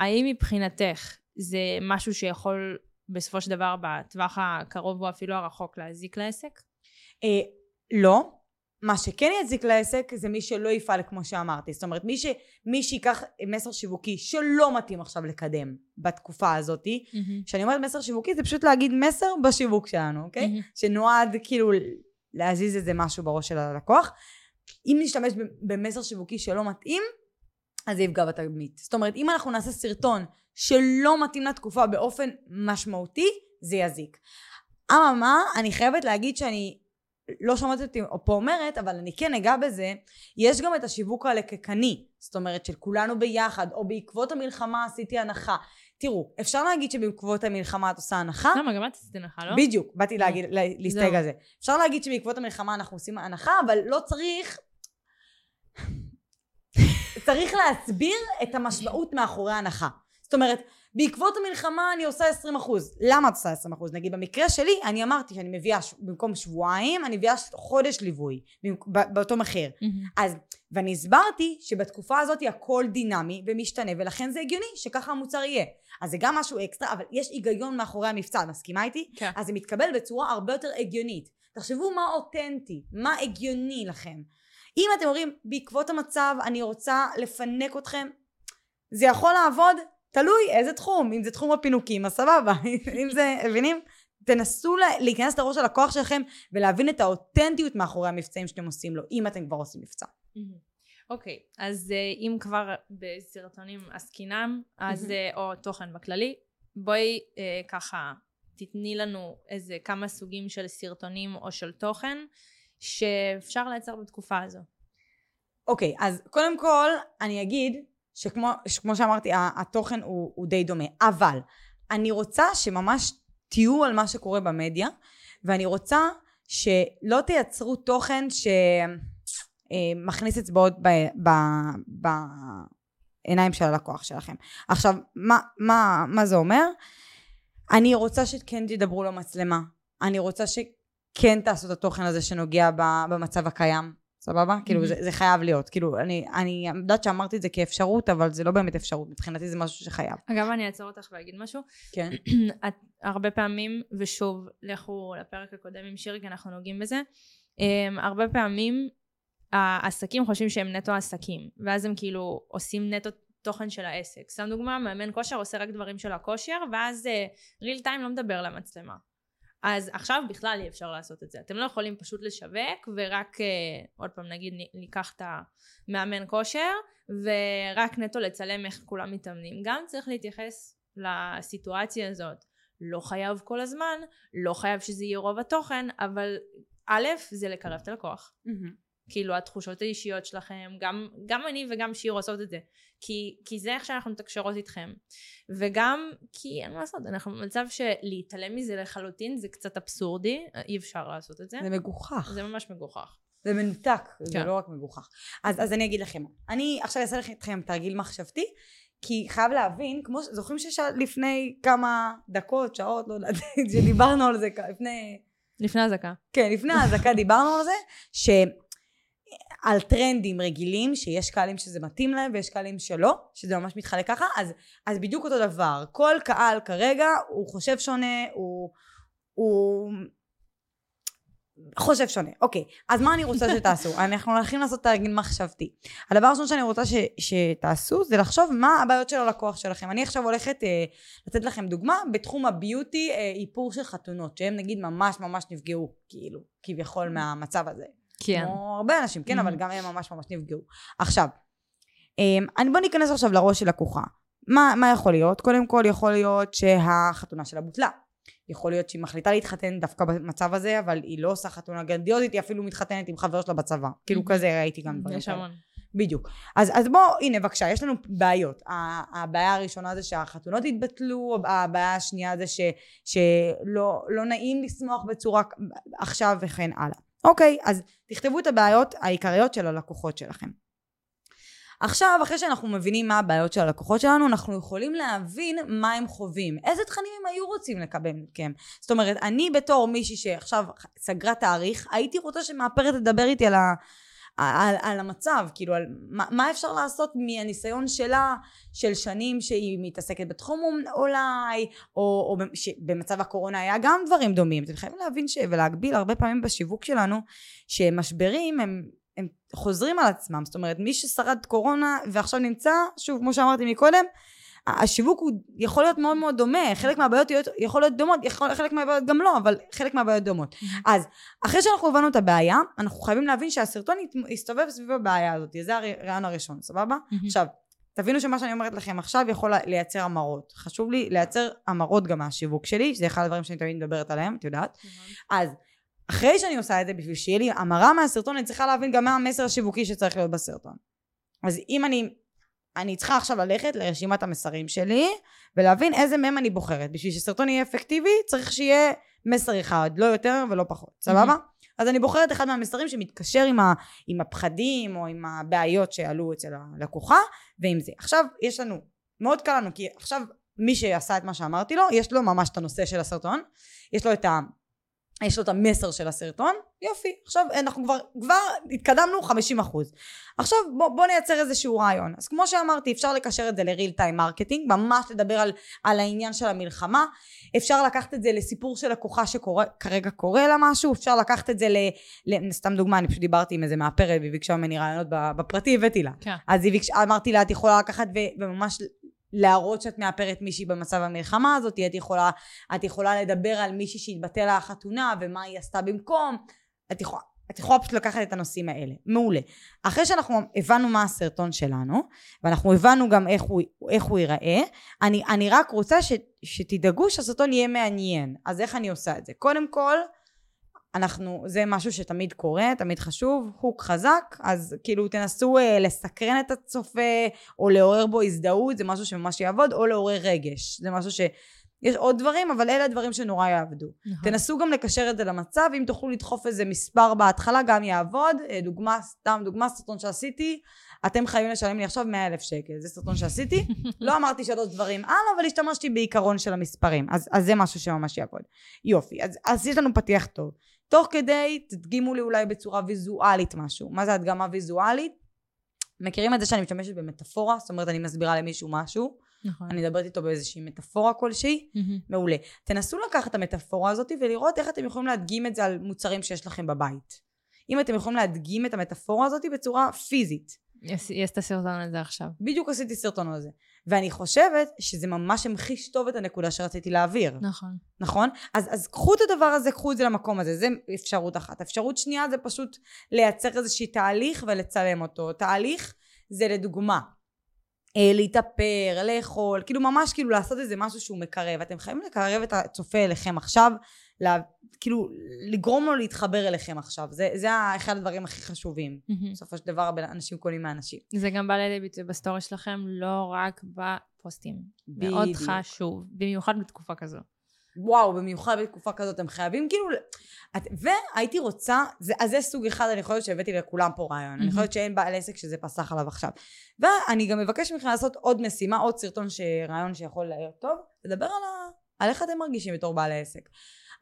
האם מבחינתך זה משהו שיכול בסופו של דבר בטווח הקרוב או אפילו הרחוק להזיק לעסק? אה, לא. מה שכן יזיק לעסק זה מי שלא יפעל כמו שאמרתי. זאת אומרת, מי, ש, מי שיקח מסר שיווקי שלא מתאים עכשיו לקדם בתקופה הזאת, mm-hmm. שאני אומרת מסר שיווקי זה פשוט להגיד מסר בשיווק שלנו, אוקיי? Mm-hmm. שנועד כאילו להזיז איזה משהו בראש של הלקוח. אם נשתמש במסר שיווקי שלא מתאים, אז זה יפגע בתדמית. זאת אומרת, אם אנחנו נעשה סרטון שלא מתאים לתקופה באופן משמעותי, זה יזיק. אממה, אני חייבת להגיד שאני לא שמעת אותי פה אומרת, אבל אני כן אגע בזה, יש גם את השיווק הלקקני, זאת אומרת של כולנו ביחד, או בעקבות המלחמה עשיתי הנחה. תראו, אפשר להגיד שבעקבות המלחמה את עושה הנחה. למה? גם את עשית הנחה, לא? בדיוק, באתי להגיד, להסתייג על זה. אפשר להגיד שבעקבות המלחמה אנחנו עושים הנחה, אבל לא צריך... צריך להסביר את המשמעות מאחורי ההנחה. זאת אומרת, בעקבות המלחמה אני עושה 20 אחוז. למה את עושה 20 אחוז? נגיד במקרה שלי, אני אמרתי שאני מביאה ש... במקום שבועיים, אני מביאה חודש ליווי, באותו מחיר. Mm-hmm. אז, ואני הסברתי שבתקופה הזאת הכל דינמי ומשתנה, ולכן זה הגיוני שככה המוצר יהיה. אז זה גם משהו אקסטרה, אבל יש היגיון מאחורי המבצע, מסכימה איתי? כן. אז זה מתקבל בצורה הרבה יותר הגיונית. תחשבו מה אותנטי, מה הגיוני לכם. אם אתם אומרים, בעקבות המצב אני רוצה לפנק אתכם, זה יכול לעבוד, תלוי איזה תחום, אם זה תחום הפינוקים, אז סבבה, אם זה, מבינים? תנסו להיכנס לראש הלקוח שלכם ולהבין את האותנטיות מאחורי המבצעים שאתם עושים לו, אם אתם כבר עושים מבצע. אוקיי, okay, אז אה, אם כבר בסרטונים עסקינם, אז, אה, או תוכן בכללי, בואי אה, ככה תתני לנו איזה כמה סוגים של סרטונים או של תוכן שאפשר לייצר בתקופה הזו. אוקיי, okay, אז קודם כל אני אגיד שכמו, שכמו שאמרתי, התוכן הוא, הוא די דומה. אבל אני רוצה שממש תהיו על מה שקורה במדיה, ואני רוצה שלא תייצרו תוכן שמכניס אצבעות בעיניים של הלקוח שלכם. עכשיו, מה, מה, מה זה אומר? אני רוצה שכן תדברו למצלמה. אני רוצה שכן תעשו את התוכן הזה שנוגע במצב הקיים. סבבה? Mm-hmm. כאילו זה, זה חייב להיות. כאילו אני, אני יודעת שאמרתי את זה כאפשרות, אבל זה לא באמת אפשרות. מבחינתי זה משהו שחייב. אגב, אני אעצור אותך ואגיד משהו. כן. את הרבה פעמים, ושוב, לכו לפרק הקודם עם שירי, כי אנחנו נוגעים בזה. Um, הרבה פעמים העסקים חושבים שהם נטו עסקים, ואז הם כאילו עושים נטו תוכן של העסק. סתם דוגמה, מאמן כושר עושה רק דברים של הכושר, ואז ריל uh, טיים לא מדבר למצלמה. אז עכשיו בכלל אי אפשר לעשות את זה. אתם לא יכולים פשוט לשווק ורק, אה, עוד פעם נגיד ניקח את המאמן כושר ורק נטו לצלם איך כולם מתאמנים. גם צריך להתייחס לסיטואציה הזאת. לא חייב כל הזמן, לא חייב שזה יהיה רוב התוכן, אבל א', זה לקרב את הלקוח. Mm-hmm. כאילו התחושות האישיות שלכם, גם, גם אני וגם שיר עושות את זה. כי, כי זה איך שאנחנו מתקשרות איתכם. וגם כי אין מה לעשות, אנחנו במצב שלהתעלם מזה לחלוטין זה קצת אבסורדי, אי אפשר לעשות את זה. זה מגוחך. זה ממש מגוחך. זה מנותק, כן. זה לא רק מגוחך. אז, אז אני אגיד לכם, אני עכשיו אעשה לכם תרגיל מחשבתי, כי חייב להבין, כמו, זוכרים שלפני כמה דקות, שעות, לא יודעת, שדיברנו על זה, לפני... לפני אזעקה. כן, לפני האזעקה דיברנו על זה, ש... על טרנדים רגילים, שיש קהלים שזה מתאים להם ויש קהלים שלא, שזה ממש מתחלק ככה, אז, אז בדיוק אותו דבר. כל קהל כרגע הוא חושב שונה, הוא, הוא, חושב שונה. אוקיי, אז מה אני רוצה שתעשו? אנחנו הולכים לעשות תרגיל מחשבתי. הדבר הראשון שאני רוצה ש, שתעשו זה לחשוב מה הבעיות של הלקוח שלכם. אני עכשיו הולכת אה, לתת לכם דוגמה בתחום הביוטי, אה, איפור של חתונות, שהם נגיד ממש ממש נפגעו, כאילו, כביכול מהמצב הזה. כן. כמו הרבה אנשים, כן. אבל גם הם ממש ממש נפגעו. עכשיו, אמ, בוא ניכנס עכשיו לראש של לקוחה. מה, מה יכול להיות? קודם כל יכול להיות שהחתונה שלה בוטלה. יכול להיות שהיא מחליטה להתחתן דווקא במצב הזה, אבל היא לא עושה חתונה גרנדיוזית, היא אפילו מתחתנת עם חבר שלה בצבא. כאילו Mhm. כזה ראיתי גם דברים יש. המון. בדיוק. אז, אז בוא, הנה בבקשה, יש לנו בעיות. הבעיה הראשונה זה שהחתונות התבטלו, הבעיה השנייה זה ש, שלא לא נעים לשמוח בצורה עכשיו וכן הלאה. אוקיי, אז תכתבו את הבעיות העיקריות של הלקוחות שלכם. עכשיו, אחרי שאנחנו מבינים מה הבעיות של הלקוחות שלנו, אנחנו יכולים להבין מה הם חווים. איזה תכנים הם היו רוצים לקבל מכם. זאת אומרת, אני בתור מישהי שעכשיו סגרה תאריך, הייתי רוצה שמאפרת תדבר איתי על, ה, על, על המצב, כאילו, על מה, מה אפשר לעשות מהניסיון שלה, של שנים שהיא מתעסקת בתחום אולי, או, או במצב הקורונה היה גם דברים דומים. אתם חייבים להבין ש, ולהגביל הרבה פעמים בשיווק שלנו, שמשברים הם... הם חוזרים על עצמם, זאת אומרת מי ששרד קורונה ועכשיו נמצא, שוב כמו שאמרתי מקודם, השיווק הוא יכול להיות מאוד מאוד דומה, חלק מהבעיות יכול להיות דומות, יכול, חלק מהבעיות גם לא, אבל חלק מהבעיות דומות. אז אחרי שאנחנו הבנו את הבעיה, אנחנו חייבים להבין שהסרטון יסתובב סביב הבעיה הזאת, זה הרעיון הראשון, סבבה? עכשיו, תבינו שמה שאני אומרת לכם עכשיו יכול לייצר המרות. חשוב לי לייצר המרות גם מהשיווק שלי, שזה אחד הדברים שאני תמיד מדברת עליהם, את יודעת? אז אחרי שאני עושה את זה, בשביל שיהיה לי המרה מהסרטון, אני צריכה להבין גם מה המסר השיווקי שצריך להיות בסרטון. אז אם אני, אני צריכה עכשיו ללכת לרשימת המסרים שלי, ולהבין איזה מהם אני בוחרת. בשביל שסרטון יהיה אפקטיבי, צריך שיהיה מסר אחד, לא יותר ולא פחות. סבבה? אז אני בוחרת אחד מהמסרים שמתקשר עם, ה, עם הפחדים, או עם הבעיות שעלו אצל הלקוחה, ועם זה. עכשיו, יש לנו, מאוד קל לנו, כי עכשיו מי שעשה את מה שאמרתי לו, יש לו ממש את הנושא של הסרטון, יש לו את ה... יש לו את המסר של הסרטון, יופי, עכשיו אנחנו כבר, כבר התקדמנו 50 אחוז. עכשיו בוא, בוא נייצר איזשהו רעיון. אז כמו שאמרתי, אפשר לקשר את זה ל-real time marketing, ממש לדבר על, על העניין של המלחמה, אפשר לקחת את זה לסיפור של לקוחה שכרגע קורה לה משהו, אפשר לקחת את זה ל... ל סתם דוגמה, אני פשוט דיברתי עם איזה מאפרת והיא ביקשה ממני רעיונות בפרטי, הבאתי לה. כן. אז היא ביקש, אמרתי לה, את יכולה לקחת ו, וממש להראות שאת מאפרת מישהי במצב המלחמה הזאת, את יכולה, את יכולה לדבר על מישהי שהתבטל לה החתונה ומה היא עשתה במקום, את יכולה, את יכולה פשוט לקחת את הנושאים האלה, מעולה. אחרי שאנחנו הבנו מה הסרטון שלנו, ואנחנו הבנו גם איך הוא, איך הוא ייראה, אני, אני רק רוצה ש, שתדאגו שהסרטון יהיה מעניין. אז איך אני עושה את זה? קודם כל, אנחנו, זה משהו שתמיד קורה, תמיד חשוב, הוק חזק, אז כאילו תנסו אה, לסקרן את הצופה, או לעורר בו הזדהות, זה משהו שממש יעבוד, או לעורר רגש, זה משהו ש... יש עוד דברים, אבל אלה הדברים שנורא יעבדו. נכון. תנסו גם לקשר את זה למצב, אם תוכלו לדחוף איזה מספר בהתחלה, גם יעבוד. אה, דוגמה, סתם דוגמה, סרטון שעשיתי, אתם חייבים לשלם לי עכשיו 100 אלף שקל, זה סרטון שעשיתי. לא אמרתי שלוש דברים על, אבל השתמשתי בעיקרון של המספרים, אז, אז זה משהו שממש יעבוד. יופי, אז, אז יש לנו פתיח טוב. תוך כדי, תדגימו לי אולי בצורה ויזואלית משהו. מה זה הדגמה ויזואלית? מכירים את זה שאני משתמשת במטאפורה? זאת אומרת, אני מסבירה למישהו משהו, נכון. אני מדברת איתו באיזושהי מטאפורה כלשהי, מהמם. מעולה. תנסו לקחת את המטאפורה הזאת ולראות איך אתם יכולים להדגים את זה על מוצרים שיש לכם בבית. אם אתם יכולים להדגים את המטאפורה הזאת בצורה פיזית. יש יש את הסרטון הזה עכשיו. בדיוק עשיתי סרטון על זה. ואני חושבת שזה ממש המחיש טוב את הנקודה שרציתי להעביר. נכון. נכון? אז, אז קחו את הדבר הזה, קחו את זה למקום הזה, זה אפשרות אחת. אפשרות שנייה זה פשוט לייצר איזשהי תהליך ולצלם אותו. תהליך זה לדוגמה, להתאפר, לאכול, כאילו ממש כאילו לעשות איזה משהו שהוא מקרב. אתם חייבים לקרב את הצופה אליכם עכשיו, לה, כאילו לגרום לו להתחבר אליכם עכשיו. זה, זה אחד הדברים הכי חשובים. מהמם. בסופו של דבר אנשים קונים מאנשים. זה גם בא לידי ביטוי בסטורי שלכם, לא רק בפוסטים. מאוד בדיוק. חשוב, במיוחד בתקופה כזו. וואו, במיוחד בתקופה כזאת, הם חייבים כאילו... את, והייתי רוצה, זה, אז זה סוג אחד, אני חושבת שהבאתי לכולם פה רעיון. אני מהמם. חושבת שאין בעל עסק שזה פסח עליו עכשיו. ואני גם מבקש מכם לעשות עוד משימה, עוד סרטון, ש- רעיון שיכול להיות טוב, לדבר על, ה, על איך אתם מרגישים בתור בעל העסק.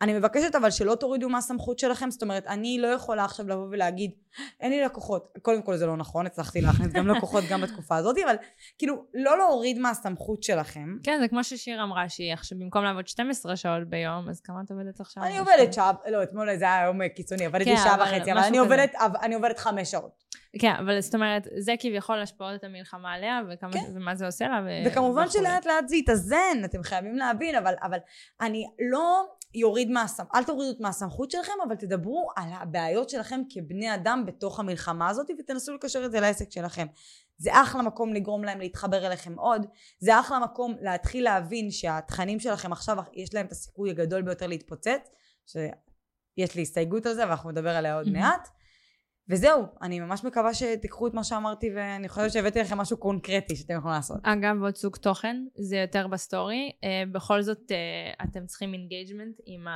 אני מבקשת אבל שלא תורידו מהסמכות שלכם, זאת אומרת, אני לא יכולה עכשיו לבוא ולהגיד, אין לי לקוחות. קודם כל זה לא נכון, הצלחתי להכניס גם לקוחות גם בתקופה הזאת, אבל כאילו, לא להוריד מהסמכות שלכם. כן, זה כמו ששיר אמרה, שהיא עכשיו, במקום לעבוד 12 שעות ביום, אז כמה את עובדת עכשיו? אני עובדת שעה, לא, אתמול זה היה יום קיצוני, עבדתי כן, שעה וחצי, אבל אני עובדת חמש שעות. כן, אבל זאת אומרת, זה כביכול השפעות את המלחמה עליה, וכמה, כן. ומה זה עושה לה, ו... וכמובן. שלאט לאט זה יתאזן, אתם חייבים להבין, אבל, אבל אני לא יוריד מהסמכות, אל תורידו מהסמכות שלכם, אבל תדברו על הבעיות שלכם כבני אדם בתוך המלחמה הזאת, ותנסו לקשר את זה לעסק שלכם. זה אחלה מקום לגרום להם להתחבר אליכם עוד, זה אחלה מקום להתחיל להבין שהתכנים שלכם עכשיו, יש להם את הסיכוי הגדול ביותר להתפוצץ, שיש לי הסתייגות על זה, ואנחנו נדבר עליה עוד מהמם. מעט. וזהו, אני ממש מקווה שתיקחו את מה שאמרתי, ואני חושבת שהבאתי לכם משהו קונקרטי שאתם יכולים לעשות. אגב, עוד סוג תוכן, זה יותר בסטורי. אה, בכל זאת, אה, אתם צריכים engagement עם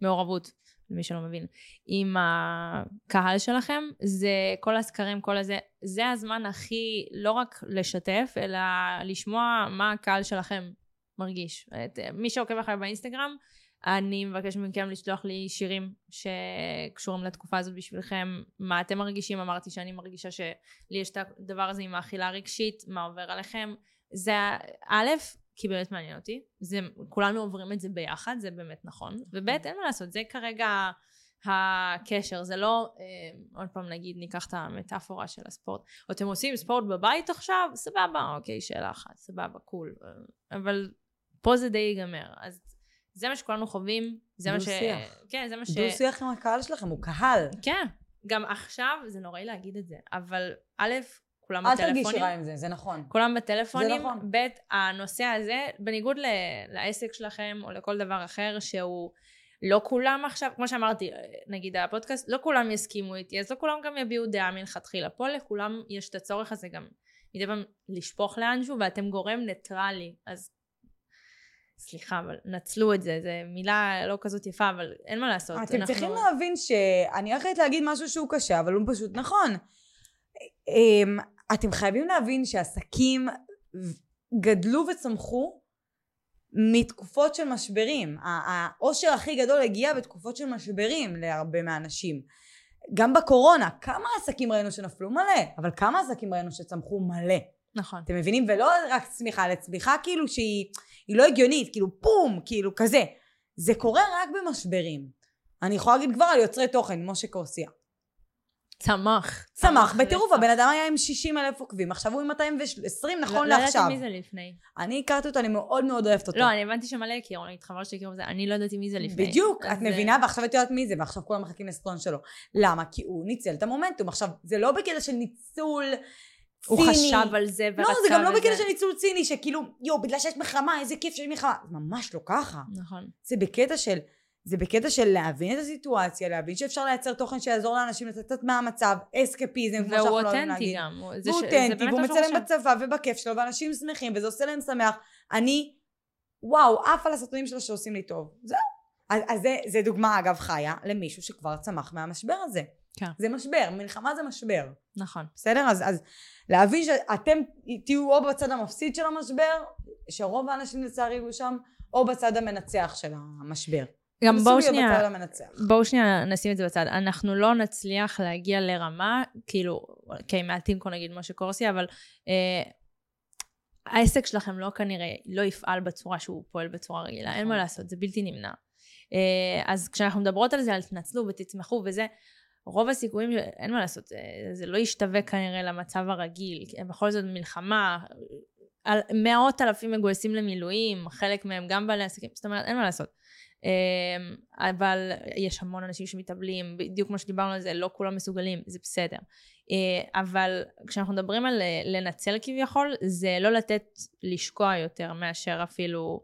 המעורבות, למי שלא מבין, עם הקהל שלכם. זה כל הסקרים, כל הזה, זה הזמן הכי, לא רק לשתף, אלא לשמוע מה הקהל שלכם מרגיש. את, מי שעוקב אחריי באינסטגרם, אני מבקש מכם לשלוח לי שירים שקשורים לתקופה הזאת בשבילכם, מה אתם מרגישים, אמרתי שאני מרגישה שלי יש את הדבר הזה עם האכילה הרגשית, מה עובר עליכם, זה א', כי באמת מעניין אותי, זה, כולנו עוברים את זה ביחד, זה באמת נכון, וב', אין מה לעשות, זה כרגע הקשר, זה לא, אה, עוד פעם נגיד, ניקח את המטאפורה של הספורט, אתם עושים ספורט בבית עכשיו, סבבה, אוקיי, שאלה אחת, סבבה, קול, אבל פה זה די ייגמר, אז זה מה שכולנו חווים, זה מה ש... דו-שיח. כן, זה מה ש... דו שיח עם הקהל שלכם, הוא קהל. כן, גם עכשיו, זה נוראי להגיד את זה, אבל א', כולם אל תרגישי בטלפונים, רע עם זה, זה נכון. כולם בטלפונים, זה נכון. ב', הנושא הזה, בניגוד ל- לעסק שלכם או לכל דבר אחר שהוא לא כולם עכשיו, כמו שאמרתי, נגיד הפודקאסט, לא כולם יסכימו איתי, אז לא כולם גם יביעו דעה מלכתחילה. פה לכולם יש את הצורך הזה גם מדי פעם לשפוך לאנשהו, ואתם גורם ניטרלי, אז סליחה, אבל נצלו את זה, זו מילה לא כזאת יפה, אבל אין מה לעשות. אתם אנחנו- צריכים להבין שאני הולכת להגיד משהו שהוא קשה, אבל הוא פשוט נכון. אמ, אתם חייבים להבין שעסקים גדלו וצמחו מתקופות של משברים. העושר הכי גדול הגיע בתקופות של משברים להרבה מהאנשים. גם בקורונה, כמה עסקים ראינו שנפלו מלא, אבל כמה עסקים ראינו שצמחו מלא. נכון. אתם מבינים? ולא רק צמיחה, אלא צמיחה כאילו שהיא היא לא הגיונית, כאילו פום, כאילו כזה. זה קורה רק במשברים. אני יכולה להגיד כבר על יוצרי תוכן, משה קורסיה. צמח. צמח בטירוף. הבן אדם היה עם 60 אלף עוקבים, עכשיו הוא עם 220 נכון לא לעכשיו. ידעתי מי זה לפני. אני הכרתי אותו, אני מאוד מאוד אוהבת אותו. לא, אני הבנתי שמלא הכירו, אני התחבר שהכירו בזה, אני לא ידעתי מי זה לפני. בדיוק, את זה- מבינה? ועכשיו את יודעת מי זה, ועכשיו כולם מחכים לסטרון שלו. למה? כי הוא ניצל את המומנטום. עכשיו, זה לא בקטע של ניצול ציני. הוא חשב על זה ורצה לא, זה גם לא. בקטע של ניצול ציני, שכאילו, יואו, בגלל שיש מלחמה, איזה כיף שיש מלחמה. ממש לא ככה. נכון. זה בקטע של, זה בקטע של להבין את הסיטואציה, להבין שאפשר לייצר תוכן שיעזור לאנשים לצאת קצת מהמצב, אסקפיזם, כמו והוא שאנחנו לא אותנטי להגיד. גם. הוא- זה והוא אותנטי, באמת והוא מה שהוא מצלם. בצבא ובכיף שלו, ואנשים שמחים, וזה עושה להם שמח. אני, וואו, עף על הסרטונים שלו שעושים לי טוב. זהו. אז, אז זה, זה דוגמה, אגב, חיה למישהו שכבר צמח מהמשבר הזה. כן. זה משבר, מלחמה זה משבר. נכון. בסדר? אז, אז להבין שאתם תהיו או בצד המפסיד של המשבר, שרוב האנשים לצערי יהיו שם, או בצד המנצח של המשבר. גם בואו שנייה. בואו שנייה נשים את זה בצד. אנחנו לא נצליח להגיע לרמה, כאילו, אוקיי, מעטים נגיד משה קורסי, אבל אה, העסק שלכם לא כנראה, לא יפעל בצורה שהוא פועל בצורה רגילה, אין מה נכון. לעשות, זה בלתי נמנע. אה, אז כשאנחנו מדברות על זה, על תנצלו ותצמחו וזה, רוב הסיכויים, אין מה לעשות, זה, זה לא ישתווה כנראה למצב הרגיל, בכל זאת מלחמה, על מאות אלפים מגויסים למילואים, חלק מהם גם בעלי עסקים, זאת אומרת, אין מה לעשות. אמ, אבל יש המון אנשים שמתאבלים, בדיוק כמו שדיברנו על זה, לא כולם מסוגלים, זה בסדר. אה, אבל כשאנחנו מדברים על אה, לנצל כביכול, זה לא לתת לשקוע יותר מאשר אפילו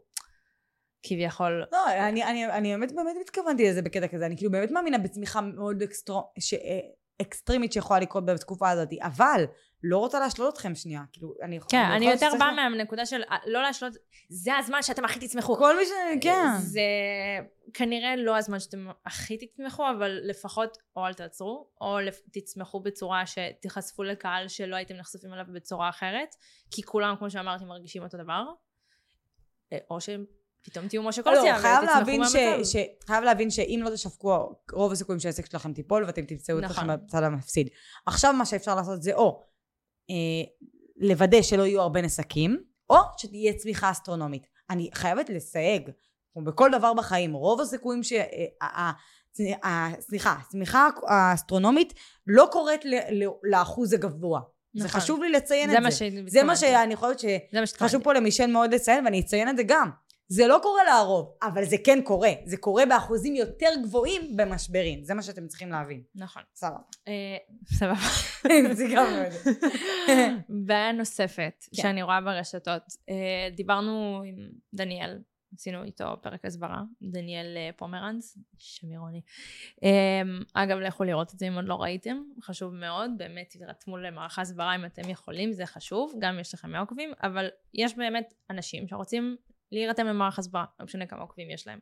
כביכול... לא, אני, אני, אני באמת באמת התכוונתי לזה בקטע כזה, אני כאילו באמת מאמינה בצמיחה מאוד אקסטרו, ש, אה, אקסטרימית שיכולה לקרות בתקופה הזאת, אבל לא רוצה להשלות אתכם שנייה, כאילו, אני כן, אני יכולה יותר באה מהנקודה של אה, לא להשלות, זה הזמן שאתם הכי תצמחו. כל מי ש... כן. זה כנראה לא הזמן שאתם הכי תצמחו, אבל לפחות או אל תעצרו, או תצמחו בצורה שתיחשפו לקהל שלא הייתם נחשפים אליו בצורה אחרת, כי כולם, כמו שאמרתי, מרגישים אותו דבר, אה, או שהם פתאום תהיו משה לא, קורציה חייב להבין, ש. ש, חייב להבין שאם לא תשווקו, רוב הסיכויים שהעסק שלכם תיפול ואתם תמצאו נכון. עצמכם בצד המפסיד. עכשיו מה שאפשר לעשות זה או אה, לוודא שלא יהיו הרבה נסקים, או שתהיה צמיחה אסטרונומית. אני חייבת לסייג, כמו בכל דבר בחיים, רוב הסיכויים ש... אה, ה- ה- ה- סליחה, הצמיחה האסטרונומית לא קורית ל- ל- לאחוז הגבוה. זה נכון. חשוב לי לציין זה את זה. זה מה שאני חושבת ש... זה מה שהתכוונתי. חשוב פה למישל מאוד לציין, ואני אציין את זה גם. זה לא קורה לרוב, אבל זה כן קורה. זה קורה באחוזים יותר גבוהים במשברים. זה מה שאתם צריכים להבין. נכון. סבבה. אה, סבבה. סיכמנו את זה. בעיה נוספת כן. שאני רואה ברשתות, אה, דיברנו עם דניאל, עשינו איתו פרק הסברה, דניאל אה, פומרנץ. אה, אגב, לכו לראות את זה אם עוד לא ראיתם, חשוב מאוד, באמת תירתמו למערך ההסברה אם אתם יכולים, זה חשוב, גם יש לכם עוקבים, אבל יש באמת אנשים שרוצים להירתם למערך הסברה, לא משנה כמה עוקבים יש להם.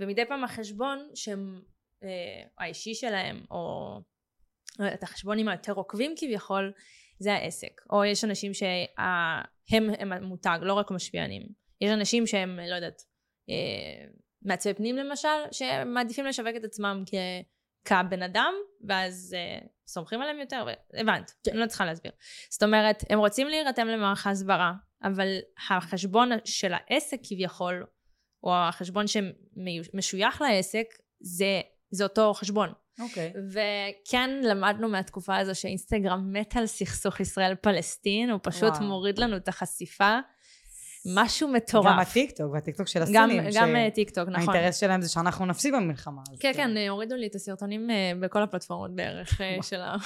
ומדי פעם החשבון שהם, אה, האישי שלהם, או לא יודעת, החשבונים היותר עוקבים כביכול, זה העסק. או יש אנשים שהם הם המותג, לא רק משפיענים. יש אנשים שהם, לא יודעת, אה, מעצבי פנים למשל, שמעדיפים לשווק את עצמם כ... כבן אדם, ואז אה, סומכים עליהם יותר, הבנת, אני לא צריכה להסביר. זאת אומרת, הם רוצים להירתם למערך ההסברה, אבל החשבון של העסק כביכול, או החשבון שמשוייך לעסק, זה, זה אותו חשבון. אוקיי. וכן למדנו מהתקופה הזו שאינסטגרם מת על סכסוך ישראל-פלסטין, הוא פשוט וואו. מוריד לנו את החשיפה. משהו גם מטורף. הטיקטוק, והטיקטוק של גם, הסינים. גם אה, טיקטוק, נכון. האינטרס שלהם זה שאנחנו נפסיד במלחמה. כן, כאילו. כן, אה, הורידו לי את הסרטונים אה, בכל הפלטפורמות בערך של ההסברה.